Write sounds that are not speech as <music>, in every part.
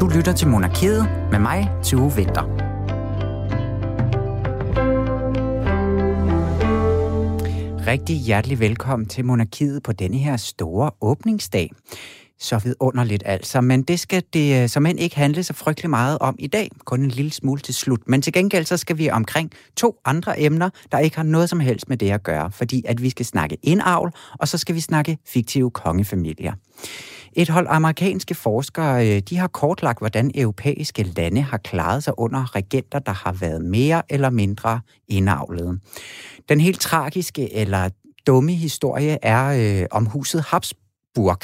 Du lytter til Monarkiet med mig, Tue Vinter. Rigtig hjertelig velkommen til Monarkiet på denne her store åbningsdag. Så vidunderligt altså, men det skal det øh, som end ikke handle så frygtelig meget om i dag, kun en lille smule til slut. Men til gengæld så skal vi omkring to andre emner, der ikke har noget som helst med det at gøre, fordi at vi skal snakke indavl, og så skal vi snakke fiktive kongefamilier. Et hold amerikanske forskere øh, de har kortlagt, hvordan europæiske lande har klaret sig under regenter, der har været mere eller mindre indavlede. Den helt tragiske eller dumme historie er øh, om huset Habsburg.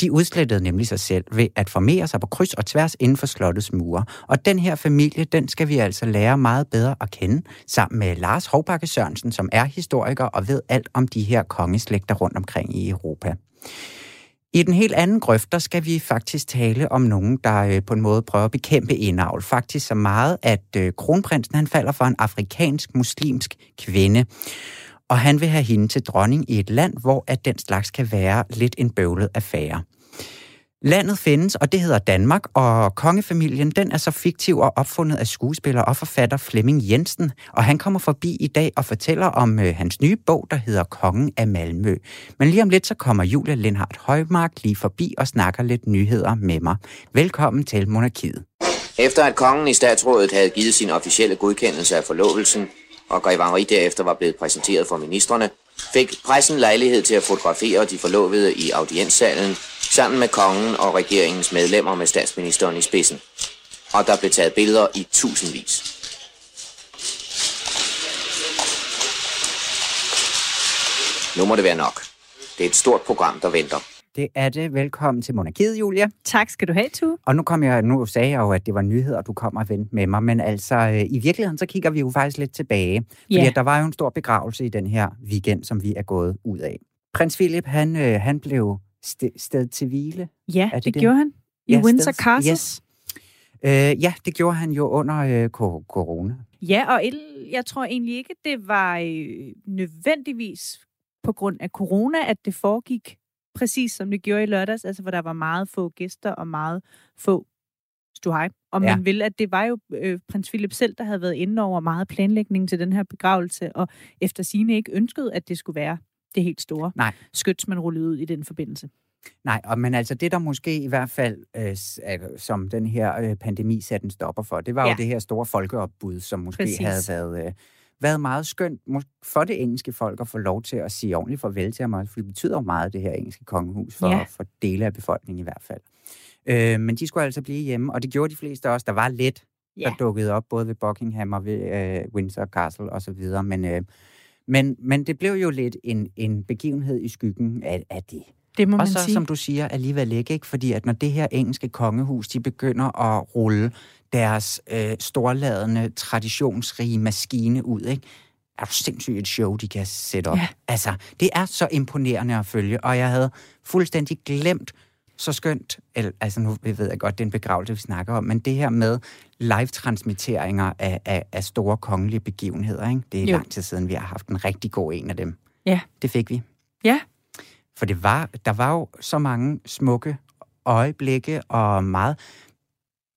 De udslettede nemlig sig selv ved at formere sig på kryds og tværs inden for slottets mure. Og den her familie, den skal vi altså lære meget bedre at kende, sammen med Lars Hovbakke Sørensen, som er historiker og ved alt om de her kongeslægter rundt omkring i Europa. I den helt anden grøft, der skal vi faktisk tale om nogen, der øh, på en måde prøver at bekæmpe indavl. Faktisk så meget, at øh, kronprinsen han falder for en afrikansk muslimsk kvinde. Og han vil have hende til dronning i et land, hvor at den slags kan være lidt en bøvlet affære. Landet findes, og det hedder Danmark, og kongefamilien den er så fiktiv og opfundet af skuespiller og forfatter Flemming Jensen, og han kommer forbi i dag og fortæller om øh, hans nye bog, der hedder Kongen af Malmø. Men lige om lidt så kommer Julia Lindhardt Højmark lige forbi og snakker lidt nyheder med mig. Velkommen til Monarkiet. Efter at kongen i statsrådet havde givet sin officielle godkendelse af forlovelsen, og Grevangeri derefter var blevet præsenteret for ministerne, fik pressen lejlighed til at fotografere de forlovede i audienssalen sammen med kongen og regeringens medlemmer med statsministeren i spidsen. Og der blev taget billeder i tusindvis. Nu må det være nok. Det er et stort program, der venter. Det er det. Velkommen til Monarkiet, Julia. Tak skal du have, Tu. Og nu kom jeg, nu sagde jeg jo, at det var nyheder, du kom og vendte med mig, men altså øh, i virkeligheden, så kigger vi jo faktisk lidt tilbage. Fordi Ja. at der var jo en stor begravelse i den her weekend, som vi er gået ud af. Prins Philip, han, øh, han blev st- sted til hvile. Ja, det det, gjorde han i Ja, Windsor sted- Castle. Yes. Øh, ja, det gjorde han jo under øh, corona. Ja, og el- jeg tror egentlig ikke, det var øh, nødvendigvis på grund af corona, at det foregik præcis som det gjorde i lørdags, altså hvor der var meget få gæster og meget få stuhej. Og Ja. man vil, at det var jo øh, prins Philip selv, der havde været inde over meget planlægning til den her begravelse, og efter sine ikke ønskede, at det skulle være det helt store Nej. skyts, man rullede ud i den forbindelse. Nej, og, men altså det, der måske i hvert fald, øh, som den her øh, pandemi satte en stopper for, det var ja. Jo det her store folkeopbud, som måske Præcis. havde været, øh, været meget skønt for det engelske folk at få lov til at sige ordentligt farvel til ham, for det betyder jo meget, det her engelske kongehus, for, Ja. for dele af befolkningen i hvert fald. Øh, men de skulle altså blive hjemme, og det gjorde de fleste også. Der var lidt, Ja. der dukkede op, både ved Buckingham og ved øh, Windsor Castle og så videre, men, øh, men, men det blev jo lidt en, en begivenhed i skyggen af, af det. Det må Og man så, sige. som du siger, alligevel ikke, ikke? Fordi at når det her engelske kongehus, de begynder at rulle deres øh, storladende, traditionsrige maskine ud, ikke? er du sindssygt et show, de kan sætte op. Ja. Altså, det er så imponerende at følge, og jeg havde fuldstændig glemt så skønt, eller, altså nu ved jeg godt, det er en begravelse, vi snakker om, men det her med live-transmitteringer af, af, af store kongelige begivenheder, ikke? det er Jo. lang tid siden, vi har haft en rigtig god en af dem. Ja. Det fik vi. Ja. For det var, der var jo så mange smukke øjeblikke, og meget,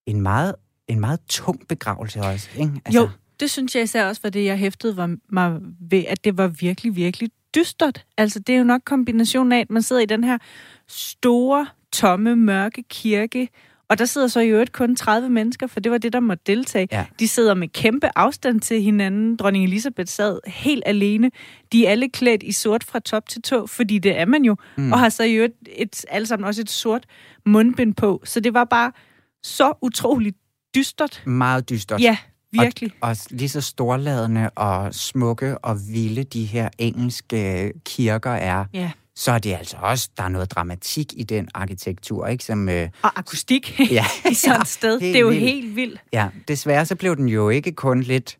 en meget, en meget tung begravelse også, ikke? Altså... Jo, det synes jeg især også var det, jeg hæftede var, mig ved, at det var virkelig, virkelig dystert. Altså, det er jo nok kombinationen af, at man sidder i den her store, tomme, mørke kirke, og der sidder så i øvrigt kun 30 mennesker, for det var det, der måtte deltage. Ja. De sidder med kæmpe afstand til hinanden. Dronning Elisabeth sad helt alene. De er alle klædt i sort fra top til tå, fordi det er man jo. Mm. Og har så i øvrigt et, alle sammen også et sort mundbind på. Så det var bare så utroligt dystert. Meget dystert. Ja, virkelig. Og, og lige så storladende og smukke og vilde de her engelske kirker er, Ja. Så er det altså også, der er noget dramatik i den arkitektur, ikke? Som, øh, Og akustik <laughs> Ja. <laughs> i sådan et sted. Det er jo vildt. helt vildt. ja, desværre så blev den jo ikke kun lidt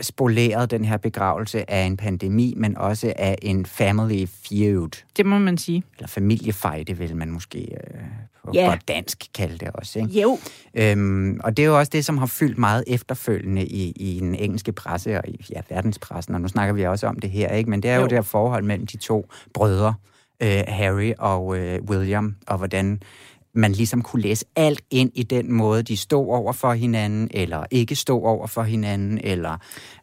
spoleret, den her begravelse, af en pandemi, men også af en family feud. Det må man sige. Eller familiefejde, vil man måske øh, på Ja. godt dansk kalde det også. Ikke? Jo. Øhm, og det er jo også det, som har fyldt meget efterfølgende i, i den engelske presse og i ja, verdenspressen, og nu snakker vi også om det her, ikke? men det er jo, Jo. det her forhold mellem de to brødre, øh, Harry og øh, William, og hvordan man ligesom kunne læse alt ind i den måde, de stod over for hinanden, eller ikke stod over for hinanden, eller... Ja,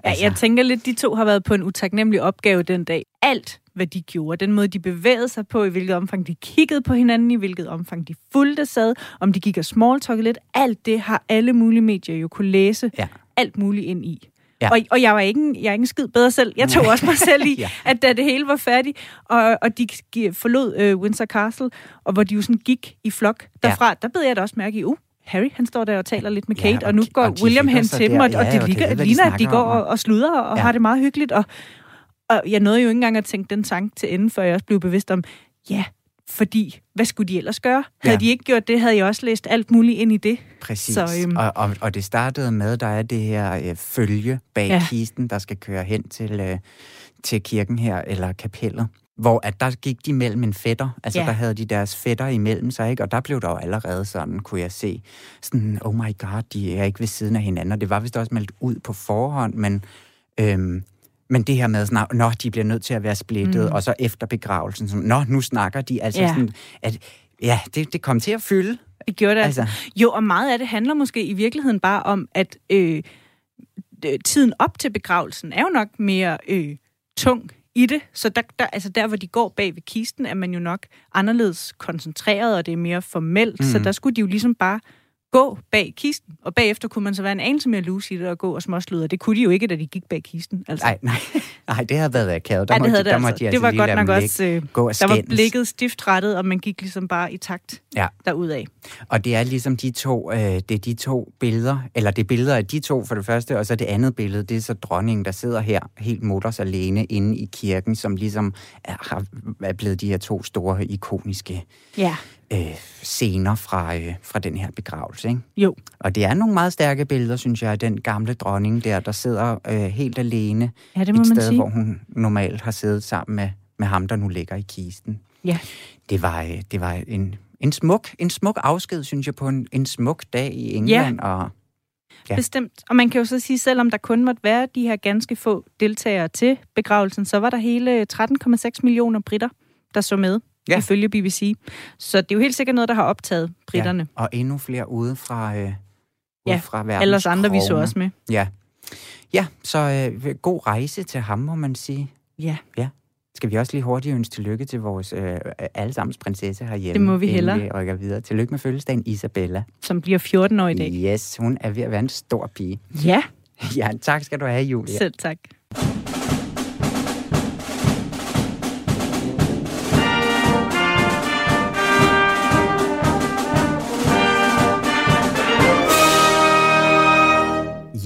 altså... jeg tænker lidt, de to har været på en utaknemmelig opgave den dag. Alt, hvad de gjorde, den måde, de bevægede sig på, i hvilket omfang de kiggede på hinanden, i hvilket omfang de fulgte sad, om de gik og smalltalkede lidt, alt det har alle mulige medier jo kunne læse ja. alt muligt ind i. Ja. Og, og jeg var ikke, jeg er ikke en skid bedre selv. Jeg tog også mig selv i, <laughs> ja. at da det hele var færdigt, og, og de forlod øh, Windsor Castle, og hvor de jo sådan gik i flok derfra, ja. der bed jeg da også mærke i, uh, Harry, han står der og taler lidt med Kate, ja, og, og nu går og William hen til dem, og, ja, og det, ligger, det ligner, at de går og, og sluder og ja. har det meget hyggeligt. Og, og jeg nåede jo ikke engang at tænke den sang til enden, før jeg også blev bevidst om, ja, fordi hvad skulle de ellers gøre? Havde ja. de ikke gjort det, havde jeg også læst alt muligt ind i det. Præcis, så, øhm, og, og, og det startede med, der er det her øh, følge bag ja. kisten, der skal køre hen til, øh, til kirken her, eller kapellet hvor at der gik de mellem en fætter, altså ja. der havde de deres fætter imellem sig, ikke? og der blev der jo allerede sådan, kunne jeg se, sådan, oh my god, de er ikke ved siden af hinanden, og det var vist også meldt ud på forhånd, men øhm, men det her med, at nå, de bliver nødt til at være splittet, mm. og så efter begravelsen, så, nå, nu snakker de. Altså ja. sådan, at, ja, det, det kom til at fylde. Det gjorde det. Altså. Jo, og meget af det handler måske i virkeligheden bare om, at øh, tiden op til begravelsen er jo nok mere øh, tung i det. Så der, der, altså der, hvor de går bag ved kisten, er man jo nok anderledes koncentreret, og det er mere formelt. Mm. Så der skulle de jo ligesom bare gå bag kisten, og bagefter kunne man så være en anelse mere loose i det og gå og småslude. Det kunne de jo ikke, da de gik bag kisten. Altså. Nej, nej, nej, det havde været akavet. Der ja, det havde de, det, altså. de altså det var godt nok også, øh, gå og der var blikket stift rettet, og man gik ligesom bare i takt ja. derudad. Og det er ligesom de to, øh, det er de to billeder, eller det er billeder af de to for det første, og så det andet billede, det er så dronningen, der sidder her helt mutters alene inde i kirken, som ligesom er, er blevet de her to store ikoniske ja øh, scener fra, øh, fra den her begravelse. Ikke? Jo. Og det er nogle meget stærke billeder, synes jeg, af den gamle dronning der, der sidder øh, helt alene ja, det må et sted, sige. hvor hun normalt har siddet sammen med, med ham, der nu ligger i kisten. Ja. Det var, øh, det var en, en, smuk, en smuk afsked, synes jeg, på en, en smuk dag i England. Ja. Og, ja. Bestemt. Og man kan jo så sige, selvom der kun måtte være de her ganske få deltagere til begravelsen, så var der hele 13,6 millioner britter, der så med ja. ifølge BBC. Så det er jo helt sikkert noget, der har optaget britterne. Ja, og endnu flere ude fra, øh, ude ja, fra verdens ellers andre vi så også med. Ja, ja så øh, god rejse til ham, må man sige. Ja. Ja. Skal vi også lige hurtigt ønske tillykke til vores øh, allesammens prinsesse herhjemme? Det må vi hellere. vi rykker videre. Tillykke med fødselsdagen Isabella. Som bliver 14 år i dag. Yes, hun er ved at være en stor pige. Ja. Ja, tak skal du have, Julia. Selv tak.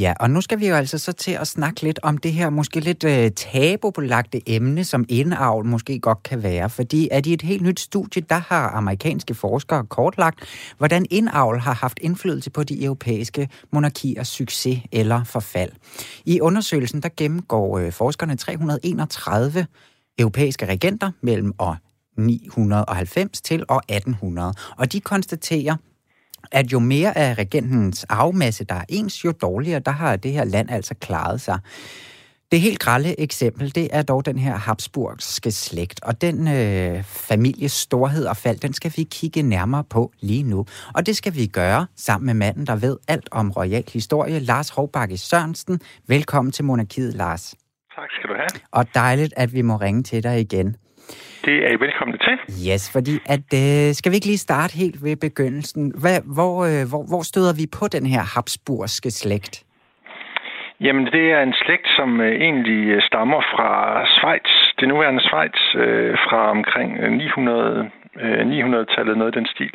Ja, og nu skal vi jo altså så til at snakke lidt om det her måske lidt øh, tabubelagte emne, som indavl måske godt kan være. Fordi at i et helt nyt studie, der har amerikanske forskere kortlagt, hvordan indavl har haft indflydelse på de europæiske monarkiers succes eller forfald. I undersøgelsen, der gennemgår øh, forskerne 331 europæiske regenter mellem år 990 til år 1800. Og de konstaterer, at jo mere af regentens afmasse, der er ens, jo dårligere, der har det her land altså klaret sig. Det helt grælde eksempel, det er dog den her Habsburgske slægt, og den øh, families storhed og fald, den skal vi kigge nærmere på lige nu. Og det skal vi gøre sammen med manden, der ved alt om royal historie, Lars Hovbakke Sørensen. Velkommen til Monarkiet, Lars. Tak skal du have. Og dejligt, at vi må ringe til dig igen. Det er I velkommen til. Yes, fordi at, øh, skal vi ikke lige starte helt ved begyndelsen? Hvad, hvor, øh, hvor, hvor støder vi på den her habsburgske slægt? Jamen, det er en slægt, som øh, egentlig øh, stammer fra Schweiz, det nuværende Schweiz, øh, fra omkring 900, øh, 900-tallet, noget af den stil.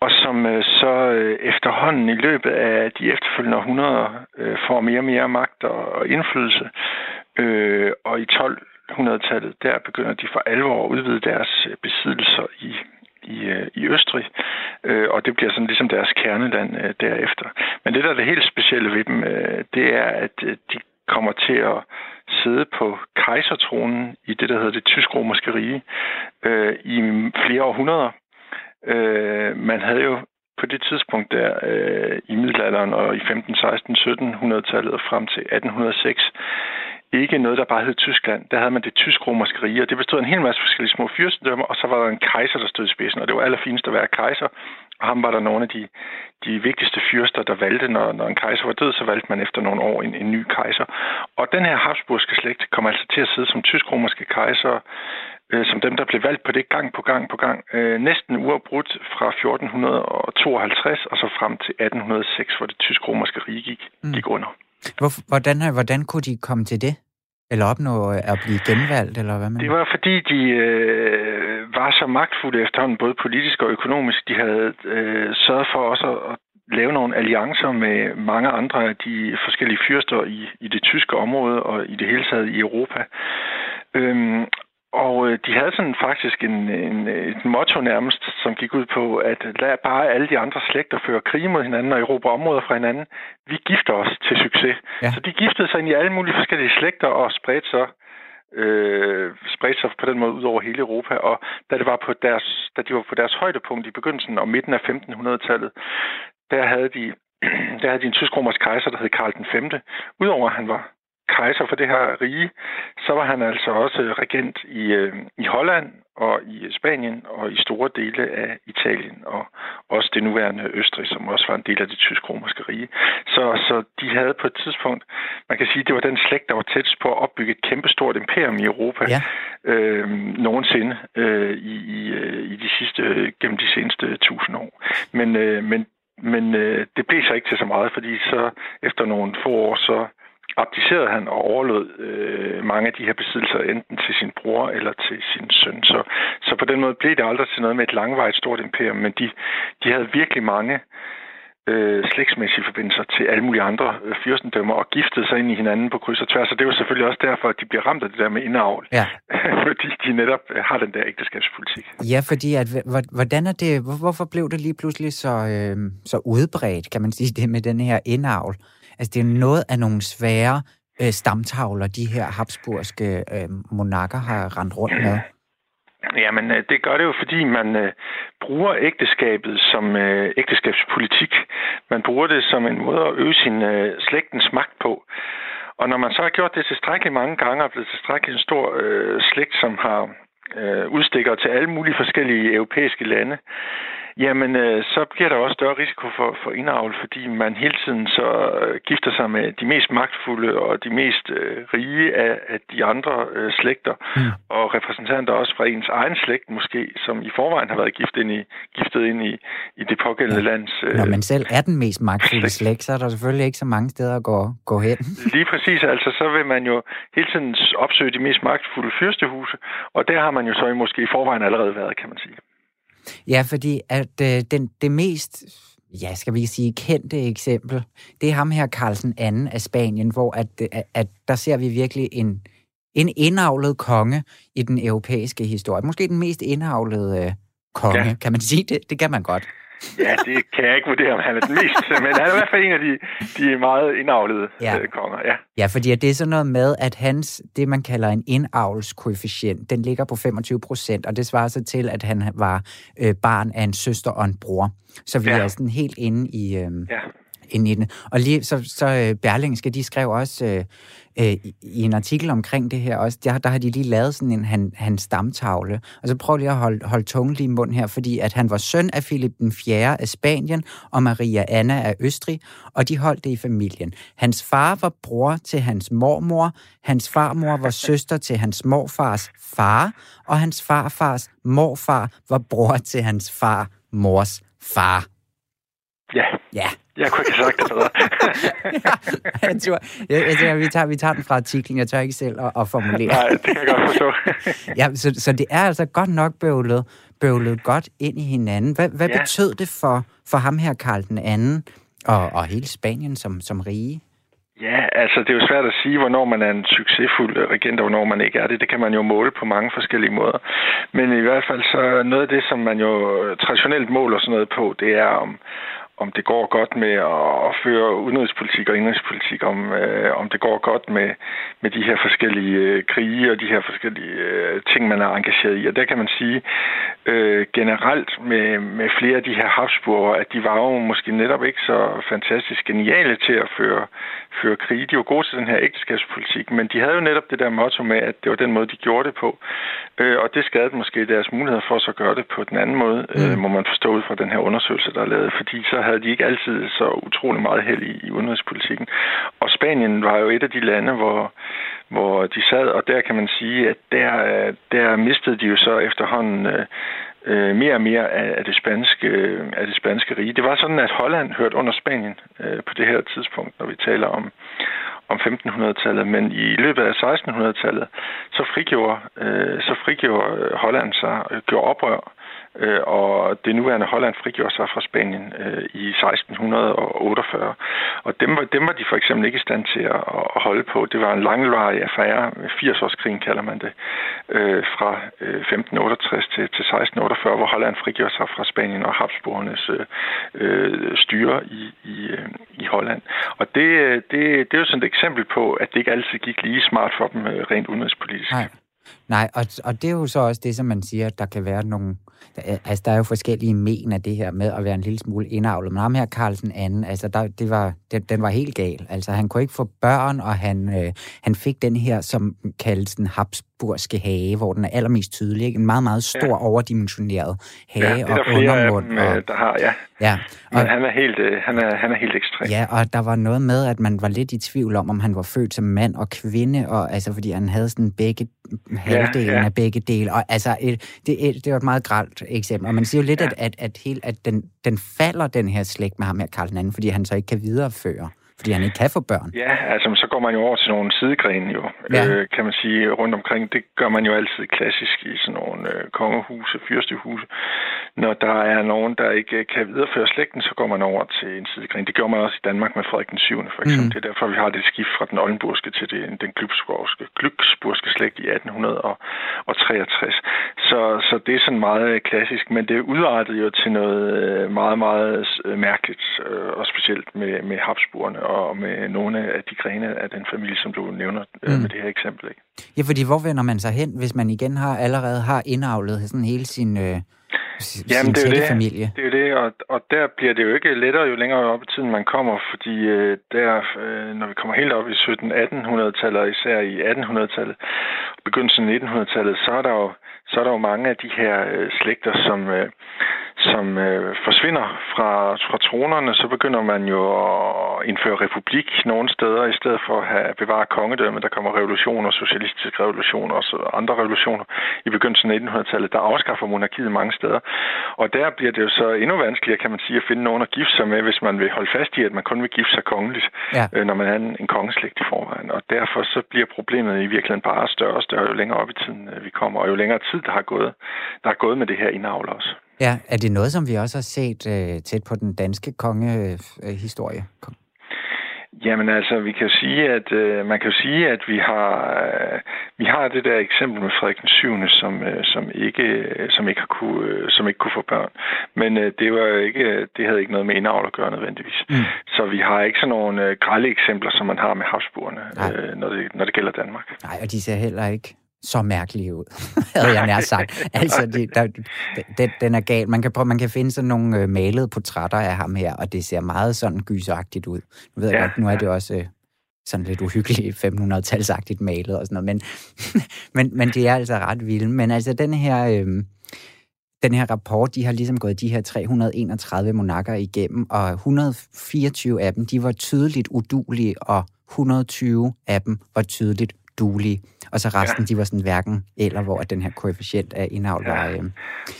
Og som øh, så øh, efterhånden i løbet af de efterfølgende århundreder øh, får mere og mere magt og, og indflydelse. Øh, og i 12 1800-tallet, der begynder de for alvor at udvide deres øh, besiddelser i i, øh, i Østrig, øh, og det bliver sådan ligesom deres kerneland øh, derefter. Men det, der er det helt specielle ved dem, øh, det er, at øh, de kommer til at sidde på kejsertronen i det, der hedder det tysk-romerske rige øh, i flere århundreder. Øh, man havde jo på det tidspunkt der øh, i middelalderen og i 15, 16, 1700-tallet og frem til 1806 ikke noget, der bare hed Tyskland. Der havde man det tysk-romerske rige, og det bestod af en hel masse forskellige små fyrstendømmer, og så var der en kejser, der stod i spidsen, og det var allerfinest at være kejser. Og ham var der nogle af de, de vigtigste fyrster, der valgte, når, når en kejser var død, så valgte man efter nogle år en, en ny kejser. Og den her Habsburgske slægt kom altså til at sidde som tysk-romerske kejser, øh, som dem, der blev valgt på det gang på gang på gang, øh, næsten uafbrudt fra 1452 og så frem til 1806, hvor det tysk-romerske rige gik, mm. gik under. Hvordan, hvordan kunne de komme til det? Eller opnå øh, at blive genvalgt, eller hvad man... Det var fordi, de øh, var så magtfulde efterhånden, både politisk og økonomisk. De havde øh, sørget for også at, lave nogle alliancer med mange andre af de forskellige fyrster i, i det tyske område og i det hele taget i Europa. Øhm, og øh, de havde sådan faktisk en, en, et motto nærmest, som gik ud på, at lad bare alle de andre slægter føre krig mod hinanden og erobre områder fra hinanden. Vi gifter os til succes. Ja. Så de giftede sig ind i alle mulige forskellige slægter og spredte sig øh, spredte sig på den måde ud over hele Europa. Og da, det var på deres, da de var på deres højdepunkt i begyndelsen og midten af 1500-tallet, der havde de <clears throat> der havde de en tysk-romersk kejser, der hed Karl den 5. Udover at han var kejser for det her rige, så var han altså også regent i, øh, i Holland og i Spanien og i store dele af Italien og også det nuværende Østrig, som også var en del af det tysk-romerske rige. Så, så de havde på et tidspunkt, man kan sige, det var den slægt, der var tæt på at opbygge et kæmpestort imperium i Europa ja. øh, nogensinde øh, i, i, øh, i de sidste, gennem de seneste tusind år. Men, øh, men men øh, det blev så ikke til så meget, fordi så efter nogle få år, så abdicerede han og overlod øh, mange af de her besiddelser enten til sin bror eller til sin søn. Så, så på den måde blev det aldrig til noget med et langvejt stort imperium, men de, de havde virkelig mange øh, slægtsmæssige forbindelser til alle mulige andre øh, fyrstendømmer og giftede sig ind i hinanden på kryds og tværs. Så det var selvfølgelig også derfor, at de bliver ramt af det der med indavl. Ja. <laughs> fordi de netop øh, har den der ægteskabspolitik. Ja, fordi at, hvordan er det, hvorfor blev det lige pludselig så, øh, så udbredt, kan man sige, det med den her indavl? Altså, det er noget af nogle svære øh, stamtavler, de her habsburgske øh, monarker har rendt rundt med. Jamen, øh, det gør det jo, fordi man øh, bruger ægteskabet som øh, ægteskabspolitik. Man bruger det som en måde at øge sin øh, slægtens magt på. Og når man så har gjort det tilstrækkeligt mange gange og blevet tilstrækkeligt en stor øh, slægt, som har øh, udstikker til alle mulige forskellige europæiske lande, jamen øh, så bliver der også større risiko for, for indavl, fordi man hele tiden så øh, gifter sig med de mest magtfulde og de mest øh, rige af, af de andre øh, slægter, mm. og repræsentanter også fra ens egen slægt måske, som i forvejen har været gift ind i, giftet ind i, i det pågældende ja. lands... Øh, Når man selv er den mest magtfulde slægt. slægt, så er der selvfølgelig ikke så mange steder at gå, gå hen. Lige præcis, altså så vil man jo hele tiden opsøge de mest magtfulde fyrstehuse, og der har man jo så måske i forvejen allerede været, kan man sige. Ja, fordi at øh, den, det mest ja, skal vi sige, kendte eksempel, det er ham her, Carlsen II af Spanien, hvor at, at, at der ser vi virkelig en, en indavlet konge i den europæiske historie. Måske den mest indavlede øh, konge, ja. kan man sige det? Det kan man godt. Ja, det kan jeg ikke vurdere, om han er den mest, <laughs> men han er i hvert fald en af de, de meget indavlede ja. øh, konger. Ja. ja, fordi det er sådan noget med, at hans, det man kalder en indavlskoefficient, den ligger på 25 procent, og det svarer sig til, at han var øh, barn af en søster og en bror. Så vi ja. er sådan helt inde i... Øh, ja ind i den. Og lige så, så øh, Berlingske, de skrev også øh, øh, i en artikel omkring det her også, der, der har de lige lavet sådan en han, hans stamtavle. Og så prøv lige at holde, holde tungen lige i munden her, fordi at han var søn af Philip den 4. af Spanien og Maria Anna af Østrig, og de holdt det i familien. Hans far var bror til hans mormor, hans farmor var søster til hans morfars far, og hans farfars morfar var bror til hans far mors far. Ja. Ja. Jeg kunne ikke have sagt det bedre. <laughs> ja, jeg, tror, jeg, jeg tænker, vi tager, vi tager den fra artiklen. Jeg tør ikke selv at, at formulere. Nej, det kan jeg godt forstå. <laughs> ja, så, så det er altså godt nok bøvlet, bøvlet godt ind i hinanden. Hvad, hvad ja. betød det for, for ham her, Karl den anden, og, og hele Spanien som, som rige? Ja, altså det er jo svært at sige, hvornår man er en succesfuld regent, og hvornår man ikke er det. Det kan man jo måle på mange forskellige måder. Men i hvert fald så noget af det, som man jo traditionelt måler sådan noget på, det er om, om det går godt med at føre udenrigspolitik og indrigspolitik, om, øh, om det går godt med, med de her forskellige øh, krige og de her forskellige øh, ting, man er engageret i. Og der kan man sige øh, generelt med, med flere af de her Habsburger, at de var jo måske netop ikke så fantastisk geniale til at føre, føre krige. De var gode til den her ægteskabspolitik, men de havde jo netop det der motto med, at det var den måde, de gjorde det på. Øh, og det skadede måske deres mulighed for så at gøre det på den anden måde, øh, mm. øh, må man forstå ud fra den her undersøgelse, der er lavet. Fordi så havde de ikke altid så utrolig meget held i, i udenrigspolitikken. Og Spanien var jo et af de lande, hvor, hvor de sad, og der kan man sige, at der, der mistede de jo så efterhånden øh, øh, mere og mere af, af, det spanske, øh, af det spanske rige. Det var sådan, at Holland hørte under Spanien øh, på det her tidspunkt, når vi taler om, om 1500-tallet, men i løbet af 1600-tallet, så frigjorde, øh, så frigjorde Holland sig, øh, gjorde oprør øh, og det nuværende Holland frigjorde sig fra Spanien øh, i 1648. Og dem var, dem var de for eksempel ikke i stand til at, at holde på. Det var en langvarig affære, 80-årskrigen kalder man det, øh, fra øh, 1568 til, til 1648, hvor Holland frigjorde sig fra Spanien og Habsburgernes øh, øh styre i, i, øh, i Holland. Og det, det, det er jo sådan et eksempel på, at det ikke altid gik lige smart for dem rent udenrigspolitisk. Nej. Nej, og, og det er jo så også det, som man siger, at der kan være nogle... Altså, der er jo forskellige men af det her med at være en lille smule indavlet. Men ham her, Carlsen anden, altså, der, det var, den, den var helt gal. Altså, han kunne ikke få børn, og han, øh, han fik den her, som kaldes den habsburgske hage, hvor den er allermest tydelig. Ikke? En meget, meget stor, ja. overdimensioneret hage ja, det er og undermund. Dem, og, der har, ja. ja. Og, han er, helt, øh, han, er, han er helt ekstrem. Ja, og der var noget med, at man var lidt i tvivl om, om han var født som mand og kvinde, og, altså, fordi han havde sådan begge halvdelen ja, ja. af begge dele. Og, altså, et, det, det var et meget gralt eksempel. Og man siger jo lidt, ja. at, at, at, helt, at den, den falder, den her slægt med ham her, Karl II, fordi han så ikke kan videreføre fordi han ikke kan få børn. Ja, altså så går man jo over til nogle sidegrene jo, ja. øh, kan man sige, rundt omkring. Det gør man jo altid klassisk i sådan nogle øh, kongehuse, fyrstehuse. Når der er nogen, der ikke kan videreføre slægten, så går man over til en sidegren. Det gjorde man også i Danmark med Frederik den 7. for eksempel. Mm. Det er derfor, vi har det skift fra den oldenburgske til det, den glücksburgske, glücksburgske slægt i 1863. Så, så det er sådan meget klassisk, men det udartede jo til noget øh, meget, meget øh, mærkeligt, øh, og specielt med, med Habsburgerne og med nogle af de grene af den familie, som du nævner mm. med det her eksempel. Ikke? Ja, fordi hvor vender man sig hen, hvis man igen har allerede har indavlet sådan hele sin... Øh Jamen, det er jo det. Familie. Det er jo det, og, og der bliver det jo ikke lettere, jo længere op i tiden man kommer, fordi øh, der, øh, når vi kommer helt op i 1700-1800-tallet, og især i 1800-tallet, begyndelsen af 1900-tallet, så er der jo så er der jo mange af de her øh, slægter, som, øh, som øh, forsvinder fra, fra tronerne, så begynder man jo at indføre republik nogle steder, i stedet for at have bevare kongedømme. Der kommer revolutioner, socialistiske revolutioner og andre revolutioner i begyndelsen af 1900-tallet, der afskaffer monarkiet mange steder. Og der bliver det jo så endnu vanskeligere, kan man sige, at finde nogen at gifte sig med, hvis man vil holde fast i, at man kun vil gifte sig kongeligt, ja. øh, når man er en, en kongeslægt i forvejen. Og derfor så bliver problemet i virkeligheden bare større og større, jo længere op i tiden øh, vi kommer, og jo længere tid, der har gået, der har gået med det her indavl også. Ja, er det noget, som vi også har set øh, tæt på den danske kongehistorie? Øh, Jamen altså, vi kan sige, at øh, man kan jo sige, at vi har øh, vi har det der eksempel med Frederik den 7., som øh, som ikke som ikke har kunne øh, som ikke kunne få børn. Men øh, det var ikke det havde ikke noget med indavl at gøre nødvendigvis. Mm. Så vi har ikke sådan nogle øh, grælde eksempler, som man har med Habsburgerne, øh, når det når det gælder Danmark. Nej, og de ser heller ikke så mærkelig ud, <laughs> havde jeg nær sagt. altså, det, der, den, den er gal. Man kan, prøve, man kan finde sådan nogle øh, malede portrætter af ham her, og det ser meget sådan gyseragtigt ud. Nu ved jeg ja, godt, nu er det også øh, sådan lidt uhyggeligt <laughs> 500-talsagtigt malet og sådan noget, men, <laughs> men, men det er altså ret vildt. Men altså, den her... Øh, den her rapport, de har ligesom gået de her 331 monarker igennem, og 124 af dem, de var tydeligt udulige, og 120 af dem var tydeligt duelige. Og så resten, ja. de var sådan hverken eller, hvor den her koefficient af indhavl ja. var... Øh...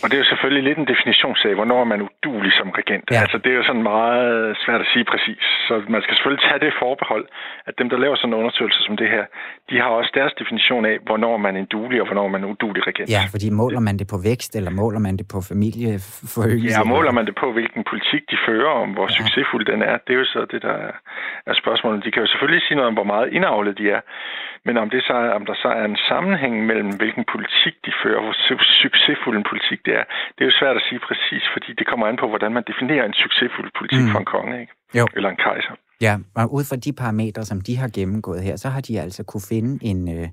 Og det er jo selvfølgelig lidt en definitionsag, hvornår er man udulig som regent. Ja. Altså, det er jo sådan meget svært at sige præcis. Så man skal selvfølgelig tage det forbehold, at dem, der laver sådan en undersøgelse som det her, de har også deres definition af, hvornår man er en dulig og hvornår man er en udulig regent. Ja, fordi måler man det på vækst, eller måler man det på familieforøgelse? Ja, måler man det på, hvilken politik de fører, om hvor ja. succesfuld den er. Det er jo så det, der er spørgsmålet. De kan jo selvfølgelig sige noget om, hvor meget indavlet de er. Men om, det så, om der så er en sammenhæng mellem, hvilken politik de fører, hvor succesfuld en politik det er. Det er jo svært at sige præcis, fordi det kommer an på, hvordan man definerer en succesfuld politik mm. for en konge, ikke? Jo. Eller en kejser. Ja, og ud fra de parametre, som de har gennemgået her, så har de altså kunne finde en, øh,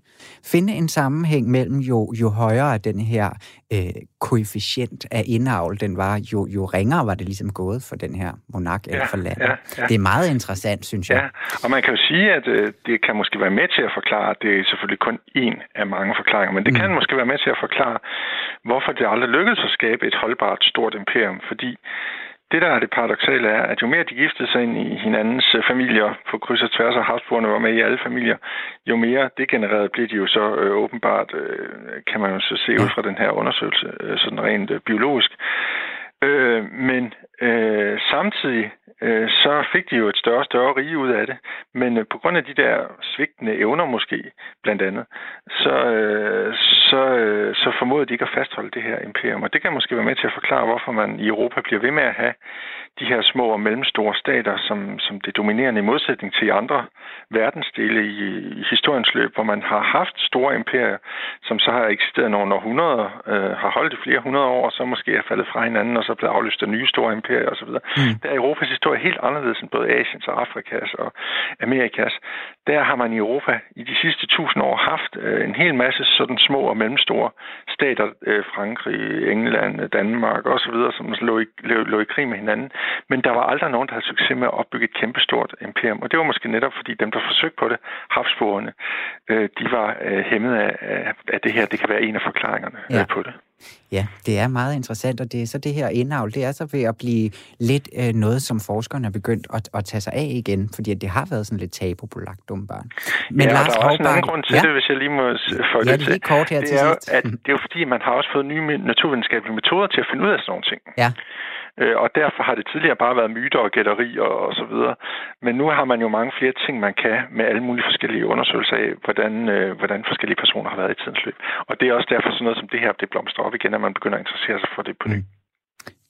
finde en sammenhæng mellem jo, jo højere den her øh, koefficient af indavl den var, jo, jo ringere var det ligesom gået for den her monark ja, eller for landet. Ja, ja. Det er meget interessant, synes jeg. Ja, og man kan jo sige, at øh, det kan måske være med til at forklare, det er selvfølgelig kun én af mange forklaringer, men det mm. kan måske være med til at forklare, hvorfor det aldrig lykkedes at skabe et holdbart stort imperium, fordi det, der er det paradoxale, er, at jo mere de giftede sig ind i hinandens øh, familier på kryds og tværs og havsbrugerne var med i alle familier, jo mere degenereret bliver de jo så øh, åbenbart, øh, kan man jo så se ud fra den her undersøgelse, øh, sådan rent øh, biologisk. Øh, men øh, samtidig øh, så fik de jo et større og større rige ud af det. Men øh, på grund af de der svigtende evner måske, blandt andet, så, øh, så, øh, så formåede de ikke at fastholde det her imperium. Og det kan måske være med til at forklare, hvorfor man i Europa bliver ved med at have de her små og mellemstore stater, som, som det dominerende i modsætning til andre verdensdele i, i historiens løb, hvor man har haft store imperier, som så har eksisteret nogle århundreder, øh, har holdt i flere hundrede år, og så måske er faldet fra hinanden, og så blevet aflyst af nye store imperier osv. Mm. Der er Europas historie helt anderledes end både Asiens og Afrikas og Amerikas. Der har man i Europa i de sidste tusind år haft øh, en hel masse sådan små og mellemstore stater, øh, Frankrig, England, Danmark osv., som lå i, lå, lå i krig med hinanden. Men der var aldrig nogen, der havde succes med at opbygge et kæmpestort imperium. Og det var måske netop, fordi dem, der forsøgte på det, havsforerne, øh, de var hæmmet af, af det her. Det kan være en af forklaringerne ja. på det. Ja, det er meget interessant, og det er så det her indavl, det er så ved at blive lidt øh, noget, som forskerne er begyndt at, at tage sig af igen, fordi det har været sådan lidt tabubelagt børn. Men ja, Lars der er også en anden grund til ja. det, hvis jeg lige må få ja, det til. kort her det til er. Jo, at det er jo fordi, man har også fået nye naturvidenskabelige metoder til at finde ud af sådan nogle ting. Ja. Øh, og derfor har det tidligere bare været myter og gætteri og, og så videre. Men nu har man jo mange flere ting, man kan med alle mulige forskellige undersøgelser af, hvordan, øh, hvordan forskellige personer har været i tidens løb. Og det er også derfor sådan noget som det her, det blomstrer op igen, at man begynder at interessere sig for det på ny. Mm.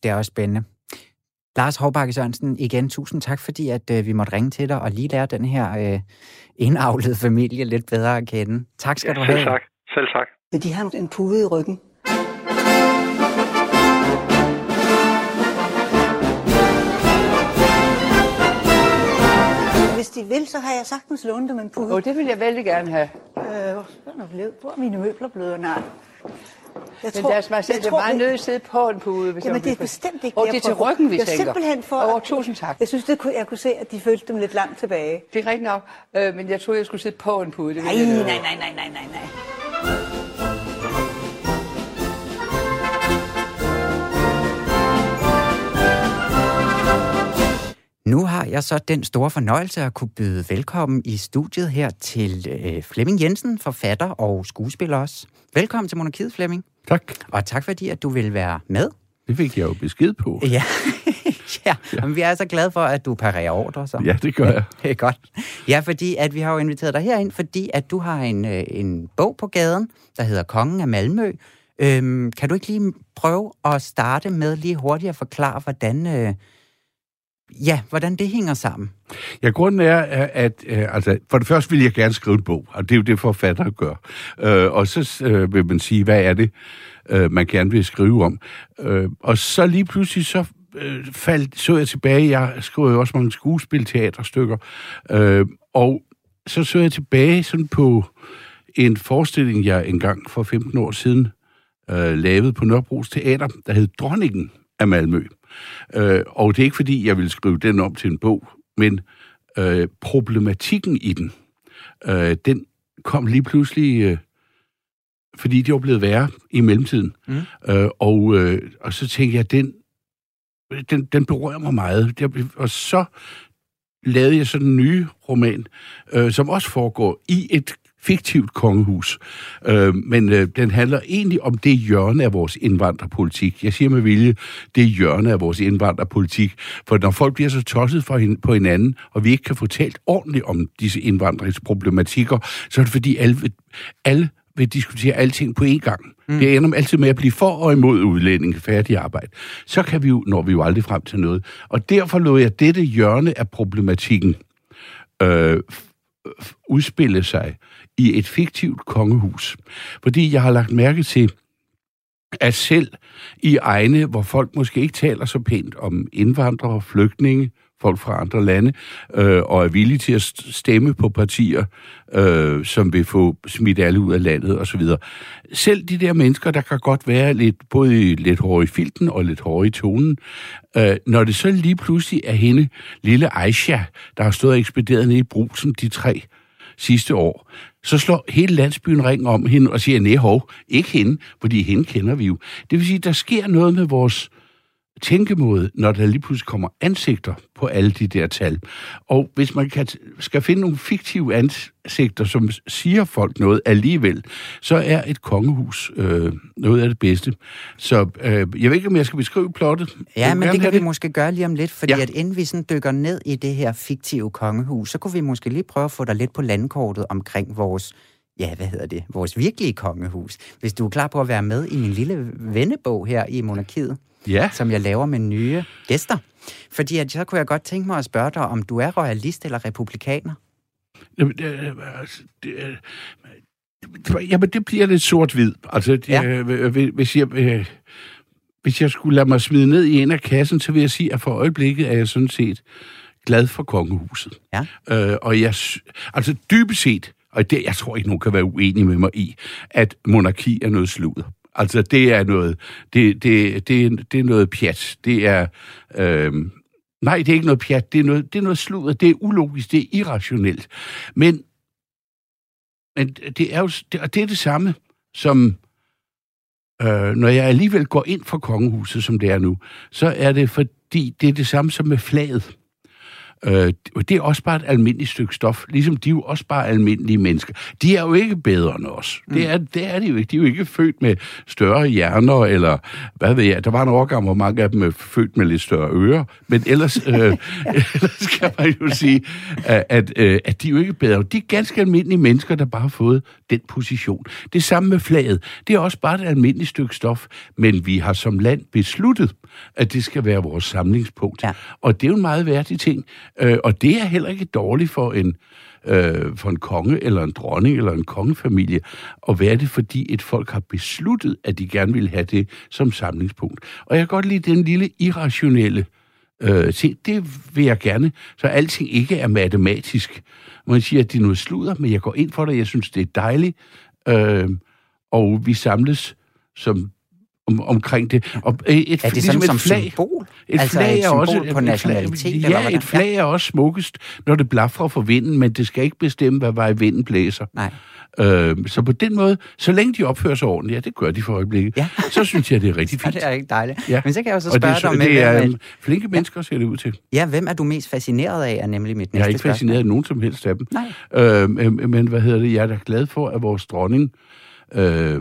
Det er også spændende. Lars Hovbakke Sørensen, igen tusind tak, fordi at øh, vi måtte ringe til dig og lige lære den her øh, indavlede familie lidt bedre at kende. Tak skal ja, du have. Selv tak. Selv tak. De har en pude i ryggen. Hvis de vil, så har jeg sagtens lånt dem en pude. Oh, det vil jeg vældig gerne have. Øh, hvor er mine møbler blevet? Nej. Jeg Men tror, deres majestæt er meget nødt til at sidde på en pude. Hvis jamen, det er bestemt ikke Og det er til ryggen, vi tænker. simpelthen for... Oh, tusind tak. Jeg synes, det kunne, jeg kunne se, at de følte dem lidt langt tilbage. Det er rigtigt nok, øh, men jeg troede, jeg skulle sidde på en pude. Det nej, nej, nej, nej, nej, nej, nej. Jeg så den store fornøjelse at kunne byde velkommen i studiet her til øh, Flemming Jensen, forfatter og skuespiller også. Velkommen til Monarkiet, Flemming. Tak. Og tak fordi, at du vil være med. Det fik jeg jo besked på. Ja, <laughs> ja. ja. Men vi er så glade for, at du parerer ordre. Så. Ja, det gør jeg. <laughs> Det er godt. Ja, fordi at vi har jo inviteret dig herind, fordi at du har en, øh, en bog på gaden, der hedder Kongen af Malmø. Øhm, kan du ikke lige prøve at starte med lige hurtigt at forklare, hvordan... Øh, Ja, hvordan det hænger sammen? Ja, grunden er, at, at øh, altså, for det første vil jeg gerne skrive en bog, og det er jo det, forfatter gør. Øh, og så øh, vil man sige, hvad er det, øh, man gerne vil skrive om. Øh, og så lige pludselig så øh, faldt, så jeg tilbage, jeg skrev jo også mange skuespilteaterstykker, øh, og så så jeg tilbage sådan på en forestilling, jeg engang for 15 år siden øh, lavede på Nørrebros Teater, der hed Dronningen af Malmø. Øh, og det er ikke fordi, jeg vil skrive den om til en bog, men øh, problematikken i den, øh, den kom lige pludselig, øh, fordi det var blevet værre i mellemtiden. Mm. Øh, og, øh, og så tænkte jeg, den, den, den berører mig meget. Og så lavede jeg sådan en ny roman, øh, som også foregår i et fiktivt kongehus. Øh, men øh, den handler egentlig om det hjørne af vores indvandrerpolitik. Jeg siger med vilje, det hjørne af vores indvandrerpolitik. For når folk bliver så tosset for hin- på hinanden, og vi ikke kan få talt ordentligt om disse indvandringsproblematikker, så er det fordi alle, alle vil diskutere alting på én gang. Mm. Det ender altid med at blive for og imod udlænding færdig arbejde. Så kan vi jo, når vi jo aldrig frem til noget. Og derfor lå jeg dette hjørne af problematikken øh, udspille sig i et fiktivt kongehus. Fordi jeg har lagt mærke til, at selv i egne, hvor folk måske ikke taler så pænt om indvandrere, flygtninge, folk fra andre lande, øh, og er villige til at stemme på partier, øh, som vil få smidt alle ud af landet osv. Selv de der mennesker, der kan godt være lidt, både lidt hårde i filten og lidt hårde i tonen, øh, når det så lige pludselig er hende, lille Aisha, der har stået og ekspederet ned i brusen de tre sidste år, så slår hele landsbyen ring om hende og siger, nej hov, ikke hende, fordi hende kender vi jo. Det vil sige, der sker noget med vores tænkemåde, når der lige pludselig kommer ansigter på alle de der tal. Og hvis man kan, skal finde nogle fiktive ansigter, som siger folk noget alligevel, så er et kongehus øh, noget af det bedste. Så øh, jeg ved ikke, om jeg skal beskrive plottet. Ja, men det kan vi det? måske gøre lige om lidt, fordi ja. at inden vi sådan dykker ned i det her fiktive kongehus, så kunne vi måske lige prøve at få dig lidt på landkortet omkring vores ja, hvad hedder det, vores virkelige kongehus. Hvis du er klar på at være med i min lille vennebog her i Monarkiet ja. som jeg laver med nye gæster. Fordi at, så kunne jeg godt tænke mig at spørge dig, om du er royalist eller republikaner? Jamen, det, det, jamen, det bliver lidt sort-hvid. Altså, det, ja. hvis jeg... Hvis jeg skulle lade mig smide ned i en af kassen, så vil jeg sige, at for øjeblikket er jeg sådan set glad for kongehuset. Ja. Øh, og jeg, altså dybest set, og det, jeg tror ikke, nogen kan være uenig med mig i, at monarki er noget sludder. Altså, det er noget, det, det, det, det er noget pjat. Det er, øh, nej, det er ikke noget pjat. Det er noget, det er noget sludder. Det er ulogisk. Det er irrationelt. Men, men det er jo det, det er det samme som, øh, når jeg alligevel går ind for kongehuset, som det er nu, så er det fordi, det er det samme som med flaget. Øh, det er også bare et almindeligt stykke stof, ligesom de er jo også bare almindelige mennesker. De er jo ikke bedre end os. Mm. Det, er, det er de jo ikke. De er jo ikke født med større hjerner, eller hvad ved jeg. Der var en årgang, hvor mange af dem er født med lidt større ører, men ellers, <laughs> øh, ellers kan man jo sige, at, at, øh, at de er jo ikke bedre. De er ganske almindelige mennesker, der bare har fået den position. Det samme med flaget. Det er også bare et almindeligt stykke stof, men vi har som land besluttet, at det skal være vores samlingspunkt. Ja. Og det er jo en meget værdig ting. Øh, og det er heller ikke dårligt for en, øh, for en konge eller en dronning eller en kongefamilie at være det, fordi et folk har besluttet, at de gerne vil have det som samlingspunkt. Og jeg kan godt lide den lille irrationelle øh, ting. Det vil jeg gerne, så alting ikke er matematisk. Man siger, at det er noget sludder, men jeg går ind for det. Jeg synes, det er dejligt. Øh, og vi samles som om, omkring det. Og et, er det ligesom som et flag, symbol? Et altså flag et er også på nationalitet? Flag, ja, eller et flag er også smukkest, når det blaffer for vinden, men det skal ikke bestemme, hvad vej vinden blæser. Nej. Øh, så på den måde, så længe de opfører sig ordentligt, ja, det gør de for øjeblikket, ja. <laughs> så synes jeg, det er rigtig <laughs> fint. det er ikke dejligt. Ja. Men så kan jeg jo så spørge det, dig om... Det er hvem, flinke mennesker, ser det ud til. Ja, hvem er du mest fascineret af, er nemlig mit næste Jeg er ikke fascineret af nogen som helst af dem. Nej. Øh, men hvad hedder det? Jeg er da glad for, at vores dronning øh,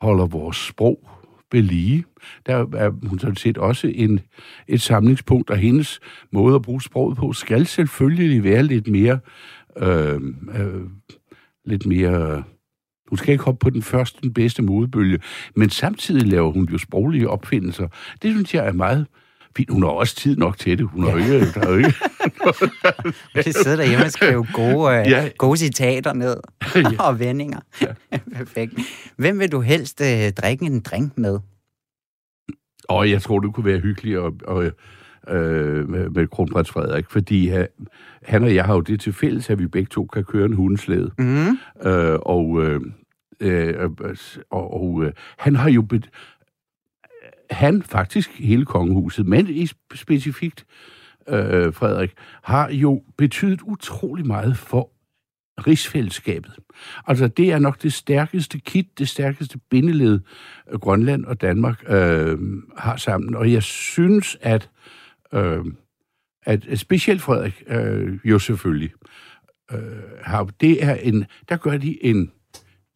holder vores sprog ved lige. Der er hun sådan set også en, et samlingspunkt, og hendes måde at bruge sproget på skal selvfølgelig være lidt mere... Øh, øh, lidt mere... Hun skal ikke hoppe på den første, den bedste modebølge, men samtidig laver hun jo sproglige opfindelser. Det synes jeg er meget fint. Hun har også tid nok til det. Hun har ja. ikke... Der er ikke <laughs> det sidder derhjemme og skriver gode, ja. gode citater ned <laughs> og vendinger. Ja. <laughs> Perfekt. Hvem vil du helst uh, drikke en drink med? Og jeg tror, det kunne være hyggeligt at, at, øh, med, med kronprins Frederik, fordi han, han og jeg har jo det til fælles, at vi begge to kan køre en hundeslæde. Mm. Øh, og øh, øh, og, og øh, han har jo... Bet, han, faktisk hele kongehuset, men i specifikt øh, Frederik, har jo betydet utrolig meget for rigsfællesskabet. Altså, det er nok det stærkeste kit, det stærkeste bindeled, øh, Grønland og Danmark øh, har sammen. Og jeg synes, at, øh, at specielt Frederik, øh, jo selvfølgelig, øh, har, det er en, der gør de en,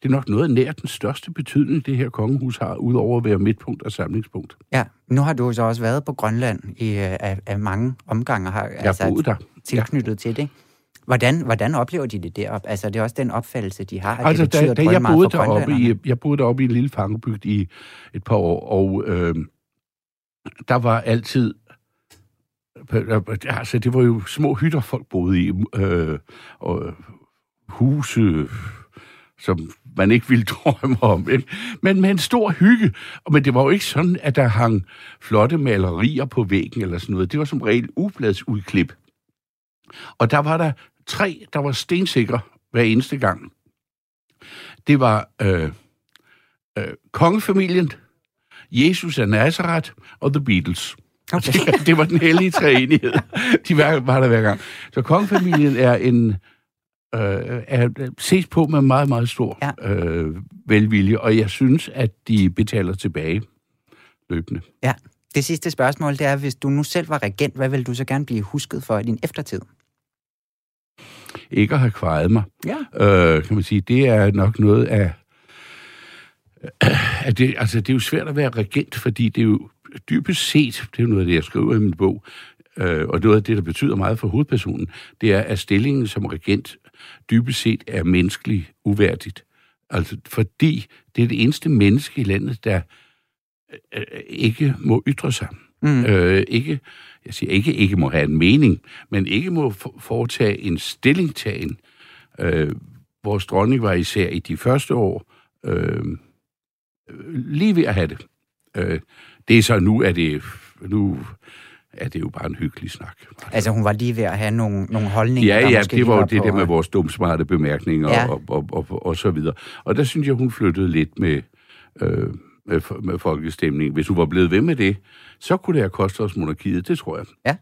det er nok noget nær den største betydning, det her kongehus har, udover at være midtpunkt og samlingspunkt. Ja, nu har du så også været på Grønland i, øh, af, af mange omgange. Har, jeg altså, boet der. Tilknyttet ja. til det. Hvordan, hvordan oplever de det deroppe? Altså, det er også den opfattelse, de har, at altså, det betyder da, da jeg boede deroppe i, Jeg boede deroppe i en lille fangebygd i et par år, og øh, der var altid... Altså, det var jo små hytter, folk boede i, øh, og, huse, som man ikke ville <laughs> drømme om. Ikke? Men med en stor hygge. Men det var jo ikke sådan, at der hang flotte malerier på væggen eller sådan noget. Det var som regel ubladsudklip. Og der var der tre, der var stensikre hver eneste gang. Det var øh, øh, kongefamilien, Jesus af Nazareth og The Beatles. Okay. Det, <laughs> det var den hellige træenighed. De var, var der hver gang. Så kongefamilien er en øh, er ses på med meget, meget stor ja. øh, velvilje, og jeg synes, at de betaler tilbage løbende. Ja. Det sidste spørgsmål, det er, hvis du nu selv var regent, hvad vil du så gerne blive husket for i din eftertid? Ikke at have kvejet mig. Ja. Øh, kan man sige, det er nok noget af... <clears throat> At det, altså, det er jo svært at være regent, fordi det er jo dybest set, det er jo noget af det, jeg skriver i min bog, øh, og noget af det, der betyder meget for hovedpersonen, det er, at stillingen som regent dybest set er menneskelig uværdigt. Altså, fordi det er det eneste menneske i landet, der øh, ikke må ytre sig. Mm. Øh, ikke, jeg siger ikke, ikke må have en mening, men ikke må foretage en stillingtagen. Øh, vores dronning var især i de første år øh, lige ved at have det. Øh, det er så nu, er det, nu er det jo bare en hyggelig snak. Altså hun var lige ved at have nogle, nogle holdninger, Ja, ja, det var jo det på, der med vores dumsmarte bemærkninger ja. og, og, og, og, og så videre. Og der synes jeg, hun flyttede lidt med, øh, med, med folkestemning. Hvis hun var blevet ved med det, så kunne det have kostet os monarkiet, det tror jeg. Ja.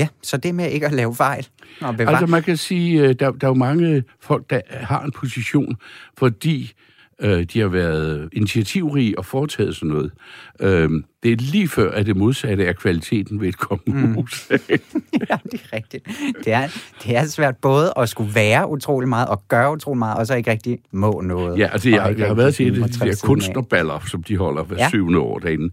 Ja, så det med ikke at lave fejl. Og altså man kan sige, øh, der, der er jo mange folk, der har en position, fordi Øh, de har været initiativrige og foretaget sådan noget. Øh, det er lige før, at det modsatte er kvaliteten ved et kongehus. Mm. <laughs> ja, det er rigtigt. Det er, det er svært både at skulle være utrolig meget og gøre utrolig meget, og så ikke rigtig må noget. Ja, altså jeg, jeg har været til et af de der kunstnerballer, som de holder hver ja. syvende år derinde.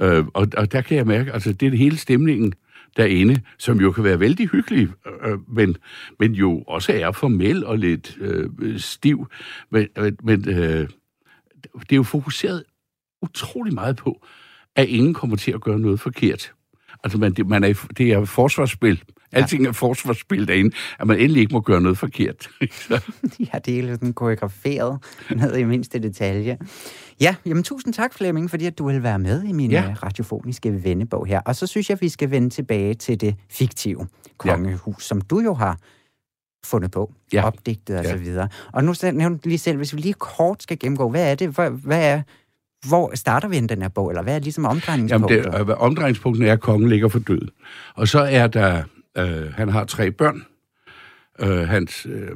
Øh, og, og der kan jeg mærke, altså det er hele stemningen derinde, som jo kan være vældig hyggelig, øh, øh, men, men jo også er formel og lidt øh, stiv. Men, men øh, det er jo fokuseret utrolig meget på, at ingen kommer til at gøre noget forkert. Altså, man, det, man er, det er forsvarsspil. Alting er forsvarsspil derinde, at man endelig ikke må gøre noget forkert. ja, det er lidt sådan koreograferet ned i mindste detalje. Ja, jamen tusind tak, Flemming, fordi at du vil være med i min ja. Øh, radiofoniske vennebog her. Og så synes jeg, vi skal vende tilbage til det fiktive kongehus, ja. som du jo har fundet på, ja. opdigtet og ja. så videre. Og nu nævnte lige selv, hvis vi lige kort skal gennemgå, hvad er det, hvad, hvad er hvor starter vi den her bog, eller hvad er ligesom omdrejningspunktet? Jamen, det, omdrejningspunktet er, at kongen ligger for død. Og så er der, øh, han har tre børn. Øh, hans, øh,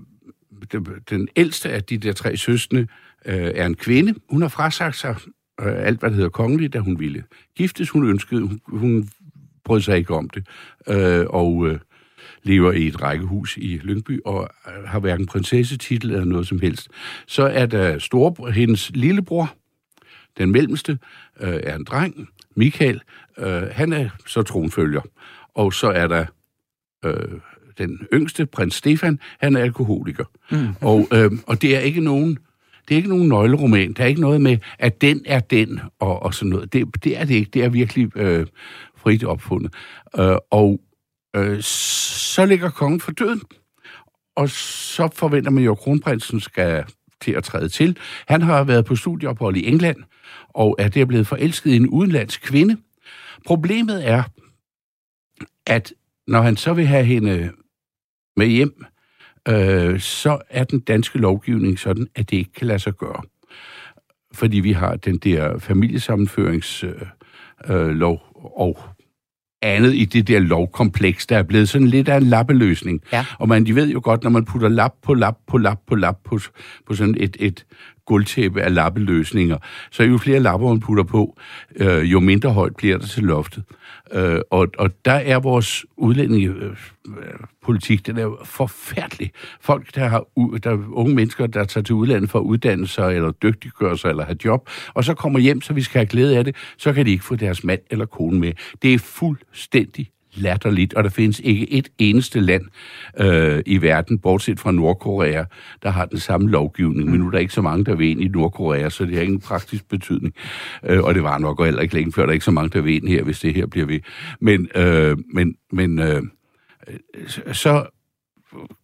den, ældste af de der tre søstre øh, er en kvinde. Hun har frasagt sig øh, alt, hvad der hedder kongelig, da hun ville giftes. Hun ønskede, hun, hun brød sig ikke om det. Øh, og øh, lever i et rækkehus i Lyngby og øh, har hverken prinsessetitel eller noget som helst. Så er der store, hendes lillebror, den mellemste, øh, er en dreng, Michael. Øh, han er så tronfølger. Og så er der øh, den yngste, prins Stefan, han er alkoholiker. Mm. Og, øh, og det er ikke nogen det er ikke nogen nøgleroman. Der er ikke noget med, at den er den, og, og sådan noget. Det, det er det ikke. Det er virkelig øh, frit opfundet. Øh, og øh, så ligger kongen for døden. Og så forventer man jo, at kronprinsen skal til at træde til. Han har været på studieophold i England, og er der blevet forelsket i en udenlandsk kvinde. Problemet er, at når han så vil have hende med hjem, øh, så er den danske lovgivning sådan, at det ikke kan lade sig gøre. Fordi vi har den der familiesammenføringslov, øh, øh, lov, og andet i det der lovkompleks, der er blevet sådan lidt af en lappeløsning. Ja. Og man, de ved jo godt, når man putter lap på lap på lap på lap på, på sådan et, et guldtæppe af lappeløsninger, så jo flere lapper man putter på, øh, jo mindre højt bliver det til loftet. Øh, og, og der er vores udlændingepolitik, øh, den er forfærdelig. Folk, der har der er unge mennesker, der tager til udlandet for at uddanne sig, eller dygtiggøre sig, eller have job, og så kommer hjem, så vi skal have glæde af det, så kan de ikke få deres mand eller kone med. Det er fuldstændig latterligt, og der findes ikke et eneste land øh, i verden, bortset fra Nordkorea, der har den samme lovgivning. Mm. Men nu er der ikke så mange, der vil ind i Nordkorea, så det har ingen praktisk betydning. Øh, og det var nok heller ikke længe før, der er ikke så mange, der vil ind her, hvis det her bliver ved. Men, øh, men, men øh, så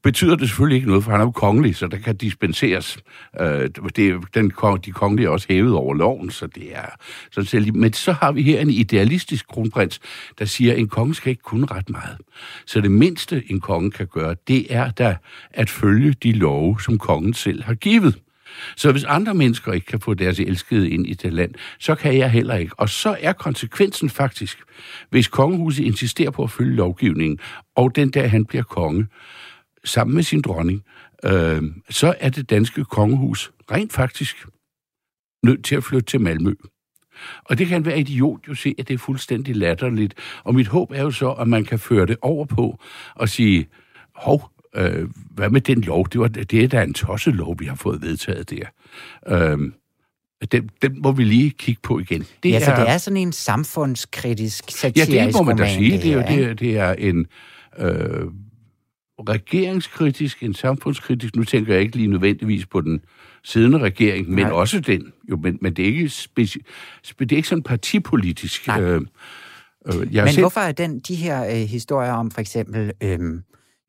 betyder det selvfølgelig ikke noget, for han er jo kongelig, så der kan dispenseres. Øh, det, den, de kongelige er også hævet over loven, så det er sådan set Men så har vi her en idealistisk kronprins, der siger, at en konge skal ikke kunne ret meget. Så det mindste, en konge kan gøre, det er da at følge de love, som kongen selv har givet. Så hvis andre mennesker ikke kan få deres elskede ind i det land, så kan jeg heller ikke. Og så er konsekvensen faktisk, hvis kongehuset insisterer på at følge lovgivningen, og den der han bliver konge, sammen med sin dronning, øh, så er det danske kongehus rent faktisk nødt til at flytte til Malmø. Og det kan være idiot jo se, at det er fuldstændig latterligt. Og mit håb er jo så, at man kan føre det over på og sige, hov, øh, hvad med den lov? Det, var, det er da en tosselov, vi har fået vedtaget der. Øh, den, den må vi lige kigge på igen. Det ja, er, så det er sådan en samfundskritisk, satirisk Ja, det må man da sige. Det, det, er, det, det er en... Øh, regeringskritisk, en samfundskritisk. Nu tænker jeg ikke lige nødvendigvis på den siddende regering, men Nej. også den. Jo, men, men det, er ikke speci- det er ikke sådan partipolitisk. Nej. Øh, øh, jeg men set... hvorfor er den, de her øh, historier om for eksempel... Øh,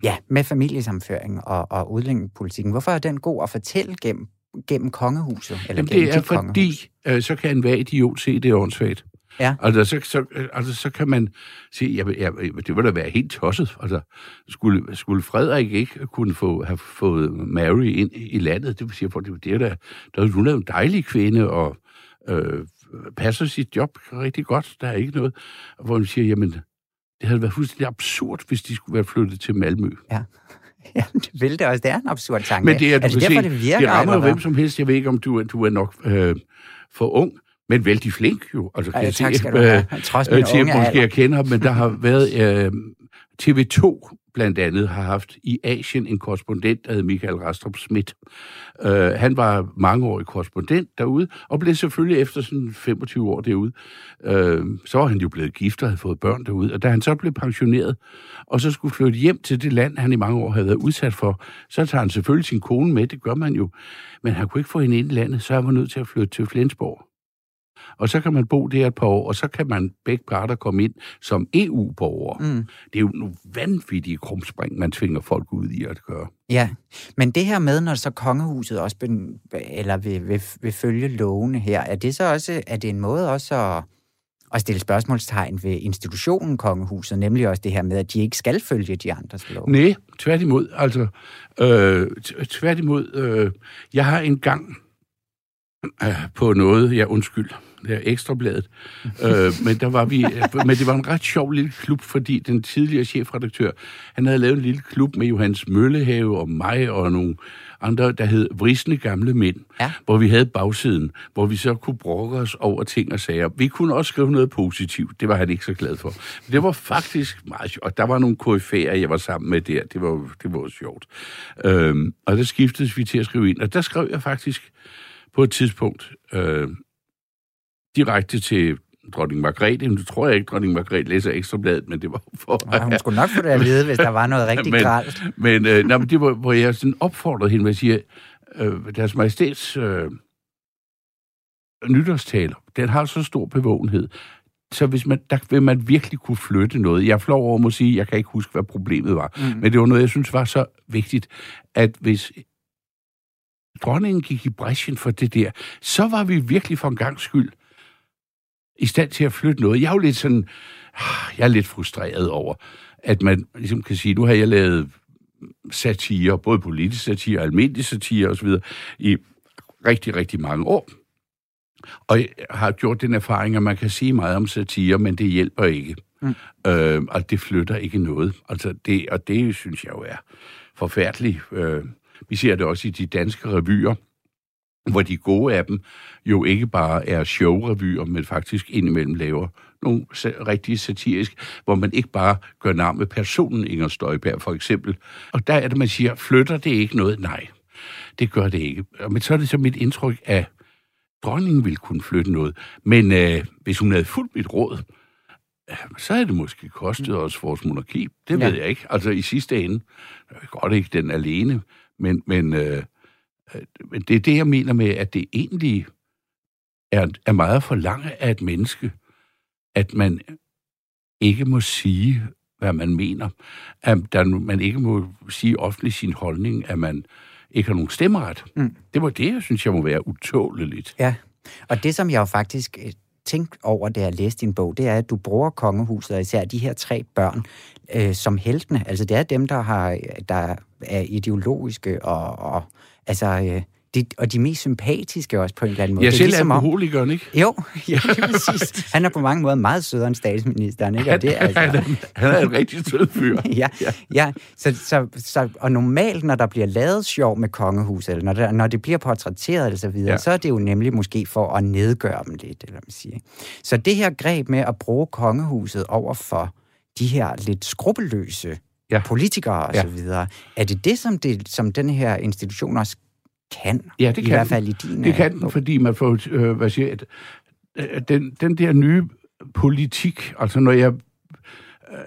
ja, med familiesamføring og, og udlændingepolitikken, hvorfor er den god at fortælle gennem, gennem kongehuset? Eller Jamen, det er fordi, øh, så kan en hver idiot se, det er åndssvagt. Ja. Altså, så, så, altså, så kan man sige, ja, ja, det ville da være helt tosset. Altså, skulle, skulle Frederik ikke kunne få, have fået Mary ind i landet? Det vil sige, for det, det er da, der, hun er en dejlig kvinde, og øh, passer sit job rigtig godt. Der er ikke noget, hvor man siger, jamen, det havde været fuldstændig absurd, hvis de skulle være flyttet til Malmø. Ja. <laughs> Ja, det vil det også. Det er en absurd tanke. Men det er, du det derfor, se, det virker? Det rammer hvem som helst. Jeg ved ikke, om du, du er nok øh, for ung, men vældig flink jo. Altså, kan ja, jeg tak se, skal du have. <laughs> Trods øh, til, måske jeg kender ham, men der har været øh, TV2 blandt andet har haft i Asien en korrespondent, der hed Michael Rastrup Schmidt. Uh, han var mangeårig korrespondent derude, og blev selvfølgelig efter sådan 25 år derude, uh, så var han jo blevet gift og havde fået børn derude, og da han så blev pensioneret, og så skulle flytte hjem til det land, han i mange år havde været udsat for, så tager han selvfølgelig sin kone med, det gør man jo, men han kunne ikke få hende ind i landet, så han var nødt til at flytte til Flensborg og så kan man bo der et par år, og så kan man begge parter komme ind som EU-borgere. Mm. Det er jo nogle vanvittige krumspring, man tvinger folk ud i at gøre. Ja, men det her med, når så kongehuset også ben, eller vil, vil, vil følge lovene her, er det så også er det en måde også at, at stille spørgsmålstegn ved institutionen kongehuset, nemlig også det her med, at de ikke skal følge de andres lov? Nej, tværtimod. Altså, øh, tværtimod, øh, jeg har engang øh, på noget, ja undskyld, det er ekstrabladet. øh, men, der var vi, men det var en ret sjov lille klub, fordi den tidligere chefredaktør, han havde lavet en lille klub med Johannes Møllehave og mig og nogle andre, der hed Vrisne Gamle Mænd, ja. hvor vi havde bagsiden, hvor vi så kunne brokke os over ting og sager. Vi kunne også skrive noget positivt, det var han ikke så glad for. Men det var faktisk meget sjovt, og der var nogle KF'er, jeg var sammen med der, det var, det var sjovt. Øhm, og der skiftedes vi til at skrive ind, og der skrev jeg faktisk på et tidspunkt, øh, direkte til dronning Margrethe. Nu tror jeg ikke, dronning Margrethe læser Ekstrabladet, men det var for... Nej, hun skulle nok få det at vide, hvis der var noget rigtig <laughs> men, gralt. Men, øh, nej, men det var, hvor jeg sådan opfordrede hende at sige, øh, deres majestæts øh, nytårstaler, den har så stor bevågenhed, så hvis man, der vil man virkelig kunne flytte noget. Jeg flår over at sige, jeg kan ikke huske, hvad problemet var, mm. men det var noget, jeg synes var så vigtigt, at hvis dronningen gik i bræschen for det der, så var vi virkelig for en gang skyld i stand til at flytte noget. Jeg er jo lidt sådan, jeg er lidt frustreret over, at man ligesom kan sige, nu har jeg lavet satire, både politisk satire, almindelig satire osv., i rigtig, rigtig mange år. Og jeg har gjort den erfaring, at man kan sige meget om satire, men det hjælper ikke. Mm. Øh, og det flytter ikke noget. Altså det, og det synes jeg jo er forfærdeligt. Øh, vi ser det også i de danske revyer, hvor de gode af dem jo ikke bare er show-revyer, men faktisk indimellem laver nogle rigtig satirisk, hvor man ikke bare gør navn med personen Inger Støjberg, for eksempel. Og der er det, man siger, flytter det ikke noget? Nej, det gør det ikke. Men så er det så mit indtryk, at dronningen ville kunne flytte noget. Men øh, hvis hun havde fuldt mit råd, så havde det måske kostet os vores monarki. Det ja. ved jeg ikke. Altså i sidste ende, godt ikke den alene, men, men øh, øh, det er det, jeg mener med, at det egentlig er, er meget for lange af et menneske, at man ikke må sige hvad man mener. At der, man ikke må sige offentligt sin holdning, at man ikke har nogen stemmeret. Mm. Det var det, jeg synes, jeg må være utåleligt. Ja, og det, som jeg jo faktisk øh, tænkte over, da jeg læste din bog, det er, at du bruger kongehuset, og især de her tre børn, øh, som heltene. Altså, det er dem, der, har, der er ideologiske og, og altså... Øh, de, og de mest sympatiske også på en eller anden måde. Det selv er ligesom alkoholikeren, ikke? Jo, <laughs> ja, det er præcis. Han er på mange måder meget sødere end statsministeren, ikke? Og det, er altså... han, er, han er en rigtig sød fyr. <laughs> ja, ja. ja. Så, så, så, og normalt, når der bliver lavet sjov med kongehuset, eller når, der, når det bliver portrætteret og så videre, ja. så er det jo nemlig måske for at nedgøre dem lidt, eller man siger. Så det her greb med at bruge kongehuset over for de her lidt skrupelløse ja. politikere og ja. så videre, er det det, som, det, som den her institution også kan. Ja, det I kan hvert fald i din... Det kan den, fordi man får, øh, hvad siger jeg, øh, den, den der nye politik, altså når jeg... Øh,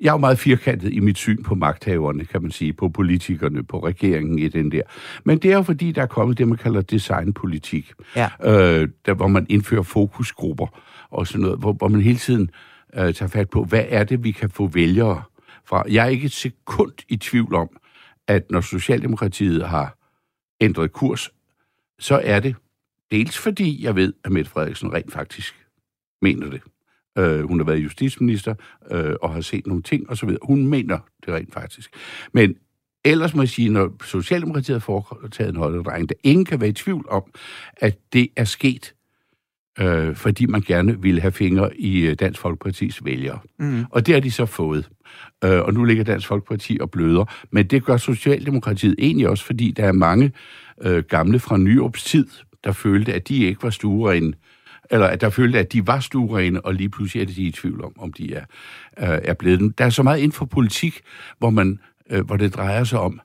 jeg er jo meget firkantet i mit syn på magthaverne, kan man sige, på politikerne, på regeringen i den der. Men det er jo fordi, der er kommet det, man kalder designpolitik, ja. øh, der, hvor man indfører fokusgrupper og sådan noget, hvor, hvor man hele tiden øh, øh, tager fat på, hvad er det, vi kan få vælgere fra. Jeg er ikke et sekund i tvivl om, at når Socialdemokratiet har ændret kurs, så er det dels fordi, jeg ved, at Mette Frederiksen rent faktisk mener det. Øh, hun har været justitsminister øh, og har set nogle ting osv. Hun mener det rent faktisk. Men ellers må jeg sige, når Socialdemokratiet har foretaget en højdedrejning, der ingen kan være i tvivl om, at det er sket, øh, fordi man gerne ville have fingre i øh, Dansk Folkepartis vælgere. Mm. Og det har de så fået. Øh, og nu ligger Dansk Folkeparti og bløder. Men det gør Socialdemokratiet egentlig også, fordi der er mange øh, gamle fra Nyrups tid, der følte, at de ikke var stuerene, eller at der følte, at de var stuerene, og lige pludselig er de i tvivl om, om de er, øh, er blevet Der er så meget inden for politik, hvor, man, øh, hvor det drejer sig om,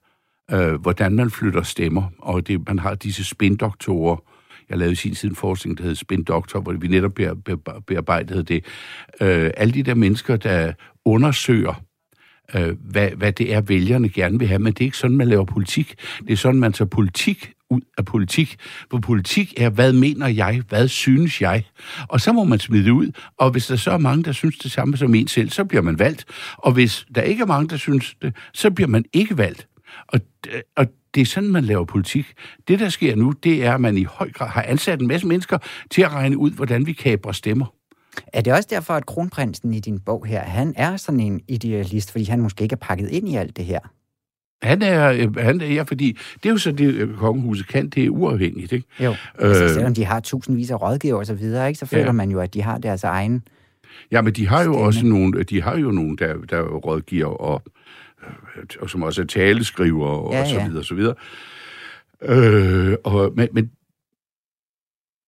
øh, hvordan man flytter stemmer, og det, man har disse spindoktorer, jeg lavede i sin tid en forskning, der hed Spin Doctor, hvor vi netop bearbejdede det. Øh, alle de der mennesker, der undersøger, øh, hvad, hvad det er, vælgerne gerne vil have, men det er ikke sådan, man laver politik. Det er sådan, man tager politik ud af politik. For politik er, hvad mener jeg, hvad synes jeg? Og så må man smide det ud, og hvis der så er mange, der synes det samme som en selv, så bliver man valgt. Og hvis der ikke er mange, der synes det, så bliver man ikke valgt. Og, øh, og det er sådan, man laver politik. Det, der sker nu, det er, at man i høj grad har ansat en masse mennesker til at regne ud, hvordan vi kaber stemmer. Er det også derfor, at kronprinsen i din bog her, han er sådan en idealist, fordi han måske ikke er pakket ind i alt det her? Han er, han er ja, fordi det er jo så det, øh, kongehuset kan, det er uafhængigt, ikke? Jo, øh, altså, selvom de har tusindvis af rådgiver og så videre, ikke, så føler ja. man jo, at de har deres egen Ja, men de har jo stemme. også nogle, de har jo nogle, der, der rådgiver og, og som også er taleskriver og, ja, og så videre, og så videre. Øh, og, men, men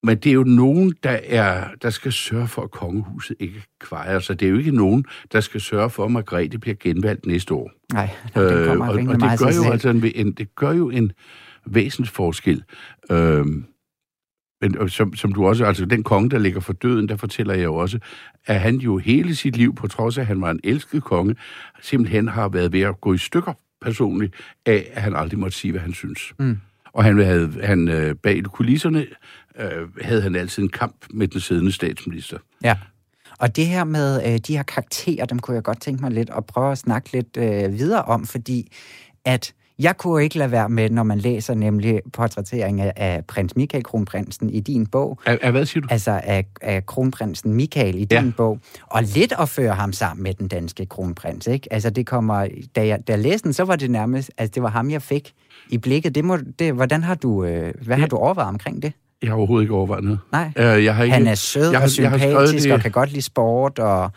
men det er jo nogen, der, er, der skal sørge for, at kongehuset ikke kvejer sig. Det er jo ikke nogen, der skal sørge for, at Margrethe bliver genvalgt næste år. Nej, øh, kommer og, og det gør jo altså en, en, det gør jo en væsensforskel. Øh, men som, som du også, altså den konge, der ligger for døden, der fortæller jeg jo også, at han jo hele sit liv, på trods af, at han var en elsket konge, simpelthen har været ved at gå i stykker personligt, af at han aldrig måtte sige, hvad han synes. Mm. Og han havde, han, øh, bag kulisserne øh, havde han altid en kamp med den siddende statsminister. Ja. Og det her med øh, de her karakterer, dem kunne jeg godt tænke mig lidt at prøve at snakke lidt øh, videre om, fordi at jeg kunne ikke lade være med, når man læser nemlig portrættering af, prins Michael, kronprinsen, i din bog. Af, af hvad siger du? Altså af, af kronprinsen Michael i ja. din bog. Og lidt at føre ham sammen med den danske kronprins, ikke? Altså det kommer, da jeg, da jeg læste den, så var det nærmest, altså det var ham, jeg fik i blikket. Det må, det, hvordan har du, øh, hvad ja. har du overvejet omkring det? Jeg har overhovedet ikke overvejet noget. Nej, uh, jeg har ikke, han er sød jeg har, og sympatisk og kan godt lide sport. Og,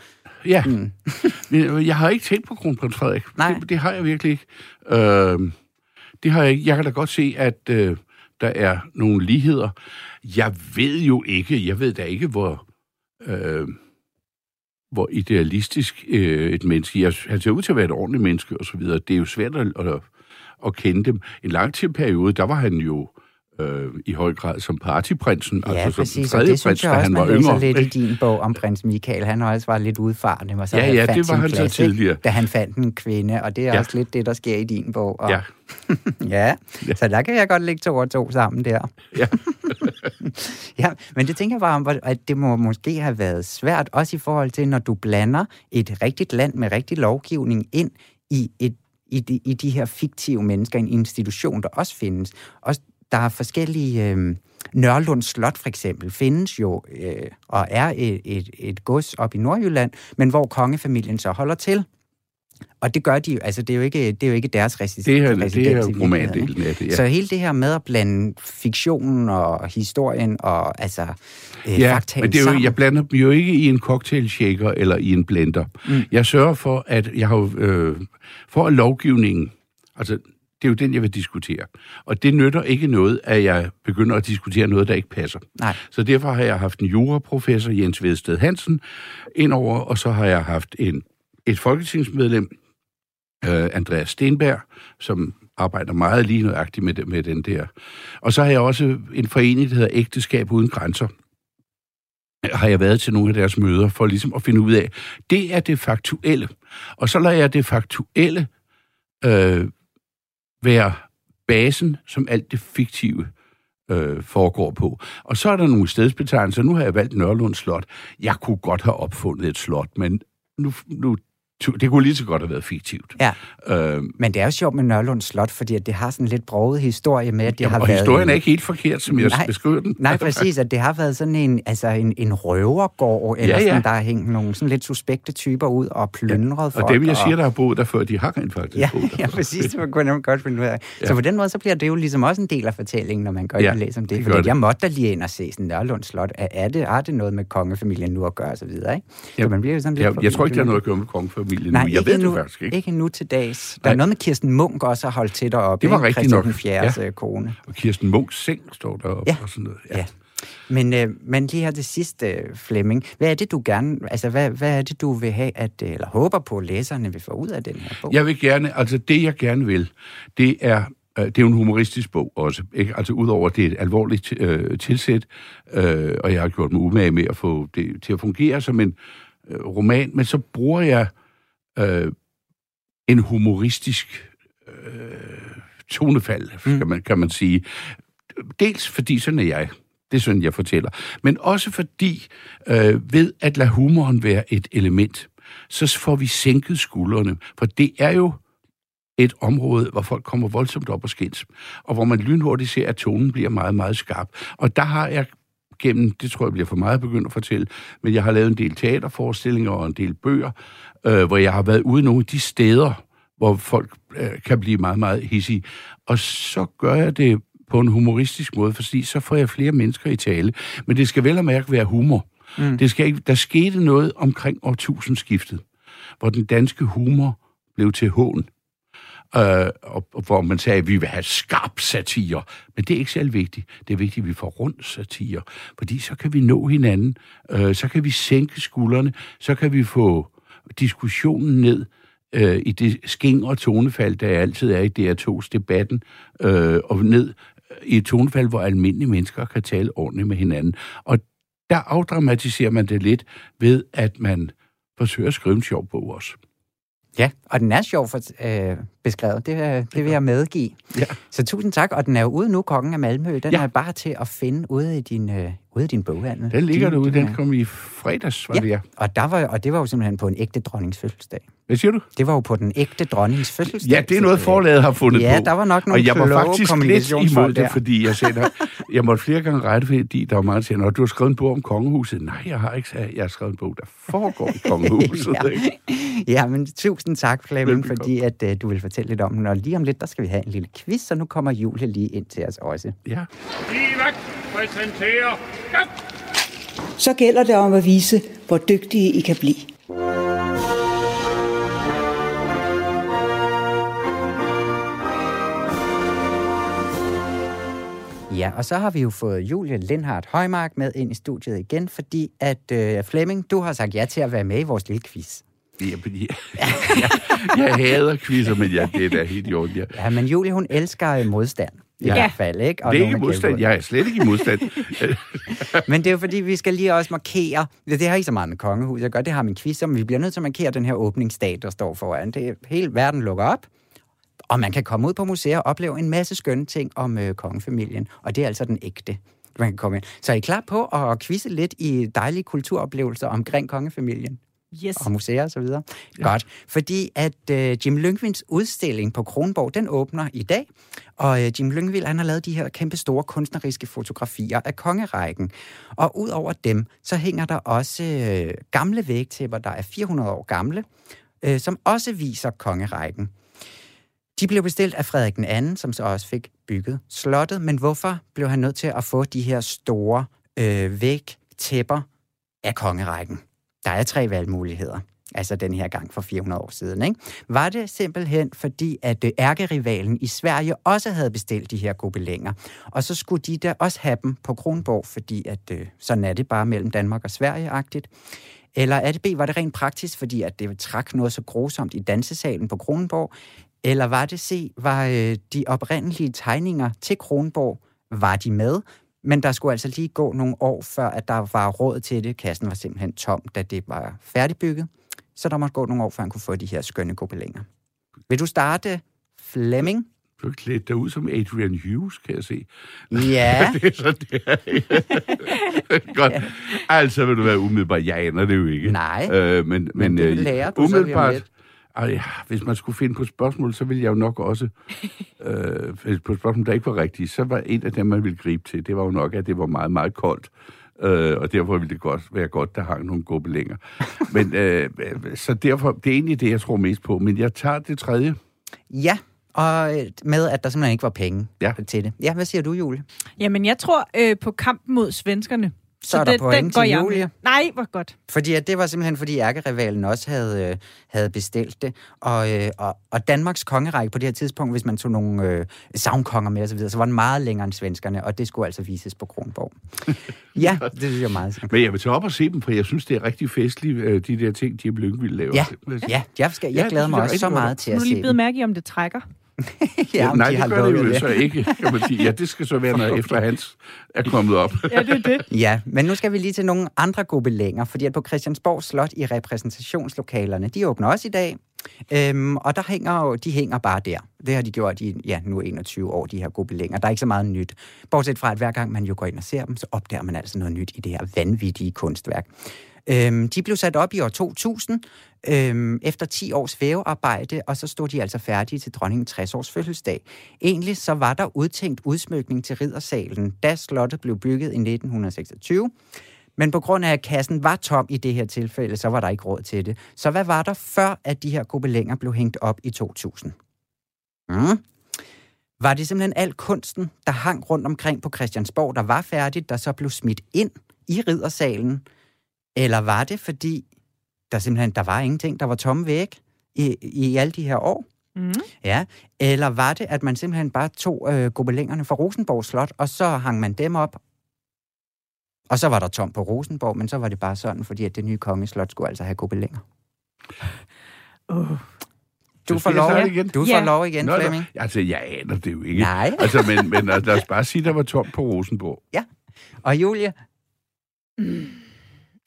ja, mm. <laughs> jeg har ikke tænkt på kronprins Frederik. Nej. Det, det har jeg virkelig ikke. Uh, det har jeg ikke. Jeg kan da godt se, at uh, der er nogle ligheder. Jeg ved jo ikke, jeg ved da ikke, hvor... Uh, hvor idealistisk øh, et menneske... Jeg, han ser ud til at være et ordentligt menneske, og så videre. Det er jo svært at, at, at kende dem. En lang tid periode, der var han jo øh, i høj grad som partyprinsen, ja, altså præcis, som og det synes jeg også, han var man yngre. lidt i din bog om prins Michael. Han har også været lidt udfarende, og så ja, ja, det var han plads, så tidligere. Da han fandt en kvinde, og det er ja. også lidt det, der sker i din bog. Og, ja. <laughs> ja, så der kan jeg godt lægge to og to sammen der. ja. <laughs> ja, men det tænker jeg bare om, at det må måske have været svært, også i forhold til, når du blander et rigtigt land med rigtig lovgivning ind i, et, i, de, i de her fiktive mennesker, en institution, der også findes. Også, der er forskellige... Øh, Nørlund Slot for eksempel findes jo øh, og er et, et, et gods op i Nordjylland, men hvor kongefamilien så holder til. Og det gør de jo, altså det er jo ikke, det er jo ikke deres residens. Det er, det er jo romandelen af det, ja. Så hele det her med at blande fiktionen og historien og altså øh, ja, faktaen men det er jo, sammen. jeg blander dem jo ikke i en cocktail shaker eller i en blender. Mm. Jeg sørger for, at jeg har øh, for at lovgivningen, altså det er jo den, jeg vil diskutere. Og det nytter ikke noget, at jeg begynder at diskutere noget, der ikke passer. Nej. Så derfor har jeg haft en juraprofessor, Jens Vedsted Hansen, indover, og så har jeg haft en, et folketingsmedlem, øh, Andreas Stenberg, som arbejder meget lige nøjagtigt med, med den der. Og så har jeg også en forening, der hedder Ægteskab Uden Grænser, har jeg været til nogle af deres møder, for ligesom at finde ud af, det er det faktuelle. Og så lader jeg det faktuelle øh, være basen, som alt det fiktive øh, foregår på. Og så er der nogle stedsbetegnelser. Nu har jeg valgt Nørlund Slot. Jeg kunne godt have opfundet et slot, men nu, nu det kunne lige så godt have været fiktivt. Ja. Øh, Men det er jo sjovt med Nørlund Slot, fordi at det har sådan en lidt broget historie med, at det jamen, har og været... historien er ikke helt forkert, som jeg nej, beskriver den. Nej, præcis, at det har været sådan en, altså en, en røvergård, eller ja, ja. sådan, der har hængt nogle sådan lidt suspekte typer ud og plyndret ja. folk. Og dem, jeg siger, der har boet der før, de har rent faktisk ja, boet der Ja, præcis, det kunne jeg godt finde ud af. Ja. Så på den måde, så bliver det jo ligesom også en del af fortællingen, når man går ja, ind og læser om det. det fordi det. jeg måtte da lige ind og se sådan Nørlund Slot. Er, er, det, er det noget med kongefamilien nu at gøre, og så videre, ikke? Ja. Så man bliver jo sådan lidt ja, jeg tror ikke, det har noget at gøre med kongefamilien Nej, nu. Jeg ved det faktisk ikke. Ikke nu til dags. Der Nej. er noget med Kirsten Munk også har holdt til deroppe. Det var rigtigt nok. Christian 4. Ja. kone. Og Kirsten Munks seng står deroppe ja. og sådan noget. Ja. ja. Men, øh, men lige her til sidst, øh, Flemming, hvad er det, du gerne, altså hvad, hvad er det, du vil have, at, eller håber på, at læserne vil få ud af den her bog? Jeg vil gerne, altså det jeg gerne vil, det er det er jo en humoristisk bog også. Ikke? Altså udover at det er et alvorligt øh, tilsæt, øh, og jeg har gjort mig umage med at få det til at fungere som en øh, roman, men så bruger jeg øh, en humoristisk øh, tonefald, mm. kan, man, kan man sige. Dels fordi sådan er jeg. Det er sådan, jeg fortæller. Men også fordi, øh, ved at lade humoren være et element, så får vi sænket skuldrene. For det er jo et område, hvor folk kommer voldsomt op og skins, og hvor man lynhurtigt ser, at tonen bliver meget, meget skarp. Og der har jeg gennem, det tror jeg bliver for meget begyndt at fortælle, men jeg har lavet en del teaterforestillinger og en del bøger, øh, hvor jeg har været ude nogle af de steder, hvor folk øh, kan blive meget, meget hissige. Og så gør jeg det på en humoristisk måde, fordi så får jeg flere mennesker i tale. Men det skal vel og mærke være humor. Mm. Det skal ikke, der skete noget omkring årtusindskiftet, hvor den danske humor blev til hån. Øh, og, og hvor man sagde, at vi vil have skarp satire. Men det er ikke særlig vigtigt. Det er vigtigt, at vi får rundt satire. Fordi så kan vi nå hinanden. Øh, så kan vi sænke skuldrene. Så kan vi få diskussionen ned øh, i det sking og tonefald, der altid er i DR2's debatten, øh, og ned øh, i et tonefald, hvor almindelige mennesker kan tale ordentligt med hinanden. Og der afdramatiserer man det lidt ved, at man forsøger at skrive en sjov bog også. Ja, og den er sjov for, øh, beskrevet. Det, øh, det vil jeg medgive. Ja. Så tusind tak. Og den er jo ude nu, Kongen af Malmø. Den ja. er bare til at finde ude i din, øh, ude i din boghandel. Den ligger derude. Den kom i fredags, var ja. det ja. Og, der var, og det var jo simpelthen på en ægte dronnings fødselsdag. Hvad siger du? Det var jo på den ægte dronnings fødselsdag. Ja, det er noget, forlaget har fundet ja, på. der var nok nogle Og jeg var faktisk lidt imod der. det, fordi jeg sagde, jeg måtte flere gange rette, fordi der var meget til, når du har skrevet en bog om kongehuset. Nej, jeg har ikke sagt, jeg har skrevet en bog, der foregår i <laughs> kongehuset. ja. ja, men tusind tak, Flemming, fordi at, uh, du vil fortælle lidt om den. Og lige om lidt, der skal vi have en lille quiz, så nu kommer Julie lige ind til os også. Ja. Livet præsenterer... Så gælder det om at vise, hvor dygtige I kan blive. Ja, og så har vi jo fået Julie Lindhardt Højmark med ind i studiet igen, fordi at øh, Flemming, du har sagt ja til at være med i vores lille quiz. Ja, jeg, <laughs> jeg, jeg hader quizzer, men ja, det er da helt i orden. Ja. ja, men Julie, hun elsker modstand. I ja. hvert fald, ikke? Og det er ikke modstand. Jeg er slet ikke i modstand. <laughs> men det er jo fordi, vi skal lige også markere... Det har ikke så meget med kongehus jeg gør. Det har min quiz om. Vi bliver nødt til at markere den her åbningsdag, der står foran. Det er, hele verden lukker op. Og man kan komme ud på museer og opleve en masse skønne ting om øh, kongefamilien. Og det er altså den ægte. man kan komme ind. Så er I klar på at quizze lidt i dejlige kulturoplevelser omkring kongefamilien? Yes. og museer og så videre. Ja. Godt, fordi at øh, Jim Lyngvilds udstilling på Kronborg, den åbner i dag, og øh, Jim Lyngvild, han har lavet de her kæmpe store kunstneriske fotografier af kongerækken. Og ud over dem, så hænger der også øh, gamle vægtæpper, der er 400 år gamle, øh, som også viser kongerækken. De blev bestilt af Frederik den anden, som så også fik bygget slottet, men hvorfor blev han nødt til at få de her store øh, vægtæpper af kongerækken? Der er tre valgmuligheder, altså den her gang for 400 år siden. Ikke? Var det simpelthen fordi, at øh, ærkerivalen i Sverige også havde bestilt de her gobelænger, og så skulle de da også have dem på Kronborg, fordi at, øh, sådan er det bare mellem Danmark og Sverige-agtigt. Eller er det B, var det rent praktisk, fordi at det trak noget så grusomt i dansesalen på Kronborg? Eller var det C, var øh, de oprindelige tegninger til Kronborg, var de med, men der skulle altså lige gå nogle år, før at der var råd til det. Kassen var simpelthen tom, da det var færdigbygget. Så der måtte gå nogle år, før han kunne få de her skønne gobelænger. Vil du starte, Flemming? Du har klædt dig ud som Adrian Hughes, kan jeg se. Ja. <laughs> det er så det er. <laughs> Godt. Ja. Altså, vil du være umiddelbart, jeg aner det jo ikke. Nej, øh, men, men, men det øh, lærer du så umiddelbart, lidt. Ej, hvis man skulle finde på spørgsmål, så ville jeg jo nok også, <laughs> øh, hvis på spørgsmål, der ikke var rigtige, så var en af dem, man ville gribe til, det var jo nok, at det var meget, meget koldt. Øh, og derfor ville det godt være godt, der hang nogle gobelænger. <laughs> Men, øh, så derfor, det er egentlig det, jeg tror mest på. Men jeg tager det tredje. Ja, og øh, med, at der simpelthen ikke var penge Ja. til det. Ja, hvad siger du, Julie? Jamen, jeg tror øh, på kampen mod svenskerne. Så er der point går til med. Julie. Nej, hvor godt. Fordi at det var simpelthen, fordi ærkerivalen også havde, øh, havde bestilt det. Og, øh, og, og Danmarks kongerække på det her tidspunkt, hvis man tog nogle øh, savnkonger med osv., så, videre, så var den meget længere end svenskerne, og det skulle altså vises på Kronborg. <laughs> ja, det synes jeg meget. Men jeg vil tage op og se dem, for jeg synes, det er rigtig festligt, øh, de der ting, Jim Lyngvild laver. Ja, ja jeg, skal, Ja, jeg det glæder mig også så godt. meget til Nu at se lige blevet dem. mærke i, om det trækker. <laughs> Ja, Nej, de det har gør det jo det. så ikke, kan man sige. Ja, det skal så være, når <laughs> efter hans er kommet op. Ja, det er det. <laughs> Ja, men nu skal vi lige til nogle andre gobelænger, fordi at på Christiansborg Slot i repræsentationslokalerne, de åbner også i dag, øhm, og der hænger jo, de hænger bare der. Det har de gjort i, ja, nu 21 år, de her gobelænger. Der er ikke så meget nyt. Bortset fra, at hver gang man jo går ind og ser dem, så opdager man altså noget nyt i det her vanvittige kunstværk. Øhm, de blev sat op i år 2000, øhm, efter 10 års vævearbejde, og så stod de altså færdige til dronningen 60 års fødselsdag. Egentlig så var der udtænkt udsmykning til riddersalen, da slottet blev bygget i 1926. Men på grund af, at kassen var tom i det her tilfælde, så var der ikke råd til det. Så hvad var der før, at de her gobelænger blev hængt op i 2000? Mm. Var det simpelthen al kunsten, der hang rundt omkring på Christiansborg, der var færdigt, der så blev smidt ind i riddersalen? Eller var det, fordi der simpelthen der var ingenting, der var tomme væg i, i alle de her år? Mm. Ja, eller var det, at man simpelthen bare tog øh, gobelængerne fra Rosenborg Slot, og så hang man dem op, og så var der tom på Rosenborg, men så var det bare sådan, fordi at det nye kongeslot skulle altså have gobelænger. Oh. Du får lov, igen? du får Ja. lov igen, Nå, Flemming. altså, jeg aner det jo ikke. Nej. Altså, men, men altså, lad os <laughs> bare sige, der var tomt på Rosenborg. Og Julie,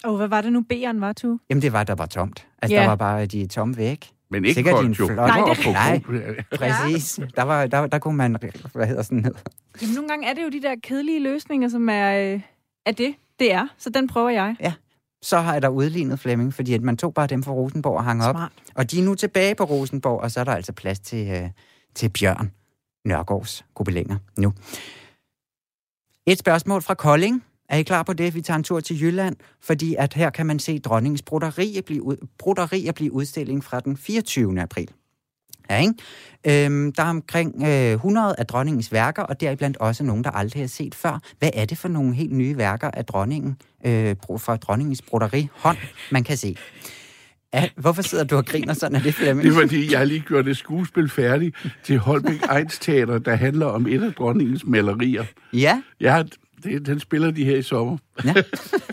oh, hvad var det nu, B'eren var, tu? jamen det var, der var tomt. Altså, Ja. der var bare de tomme væg. Men ikke Sikkert din jo. flot- Nej, var det- på Nej. Præcis. Der, var, der, der kunne man, hvad hedder sådan noget? Jamen, nogle gange er det jo de der kedelige løsninger, som er, øh, er det, det er. Så den prøver jeg. Så har jeg der udlignet Flemming, fordi at man tog bare dem fra Rosenborg og hang op. Smart. Og de er nu tilbage på Rosenborg, og så er der altså plads til, øh, til Bjørn Nørgaards gobelænger nu. Et spørgsmål fra Kolding. Er I klar på det? Vi tager en tur til Jylland, fordi at her kan man se dronningens broderier blive, ud, broderier blive udstilling fra den 24. april. Ja, ikke? Øhm, der er omkring øh, 100 af dronningens værker, og deriblandt også nogle, der aldrig har set før. Hvad er det for nogle helt nye værker af dronningen, øh, fra dronningens broderi hånd, man kan se? Ja, hvorfor sidder du og griner sådan? Er det Flemming? Det er fordi, jeg har lige gjort et skuespil færdigt til Holbæk Ejns Teater, der handler om et af dronningens malerier. Ja, Ja, det, den spiller de her i sommer. <laughs>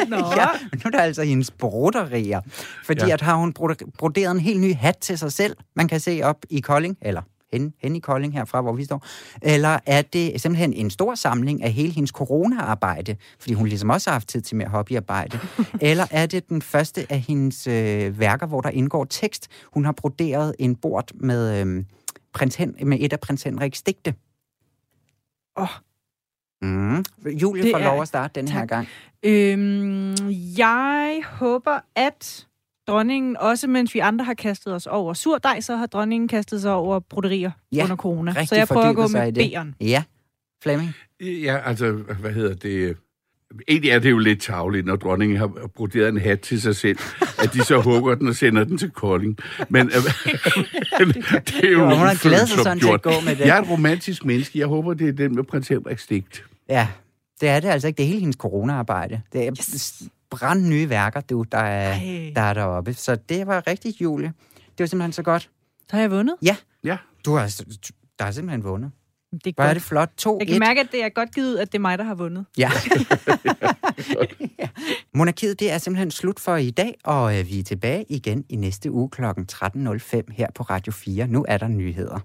Nå. ja. Nu er der altså hendes broderier. Fordi ja. Ja. at har hun broder- broderet en helt ny hat til sig selv, man kan se op i Kolding, eller hen, hen i Kolding herfra, hvor vi står. Eller er det simpelthen en stor samling af hele hendes corona-arbejde, fordi hun ligesom også har haft tid til mere hobbyarbejde? <laughs> eller er det den første af hendes øh, værker, hvor der indgår tekst? Hun har broderet en bord med, øh, prins Hen- med et af prins Henriks digte. Åh. Mm. Julie Det får er- lov at starte den her gang. Øhm, jeg håber, at dronningen, også mens vi andre har kastet os over surdej, så har dronningen kastet sig over broderier Ja, under corona. Så jeg prøver at gå med. B'eren. Ja, Flemming. Ja, altså, hvad hedder det? Egentlig er det jo lidt tavligt, når dronningen har broderet en hat til sig selv, at de så hugger den og sender den til Kolding. Men øh, <laughs> det er jo Jo, hun har glædet sig ufølsomt sådan til at gå med det. Jeg er et romantisk menneske. Jeg håber, det er den med prins Henriks digt. Ja, det er det altså ikke. Det er hele hendes corona-arbejde. Det er yes. brand nye værker, du, der er, Ej. der er deroppe. Så det var rigtigt, Julie. Det var simpelthen så godt. Så har jeg vundet. Ja, Ja. du har, der har simpelthen vundet. Det er Hvor er det flot. 2-1. Jeg kan mærke, at det er godt givet, at det er mig, der har vundet. Ja. <laughs> Ja. <laughs> Monarkiet, det er simpelthen slut for i dag, og øh, vi er tilbage igen i næste uge kl. 13.05 her på Radio 4. Nu er der nyheder.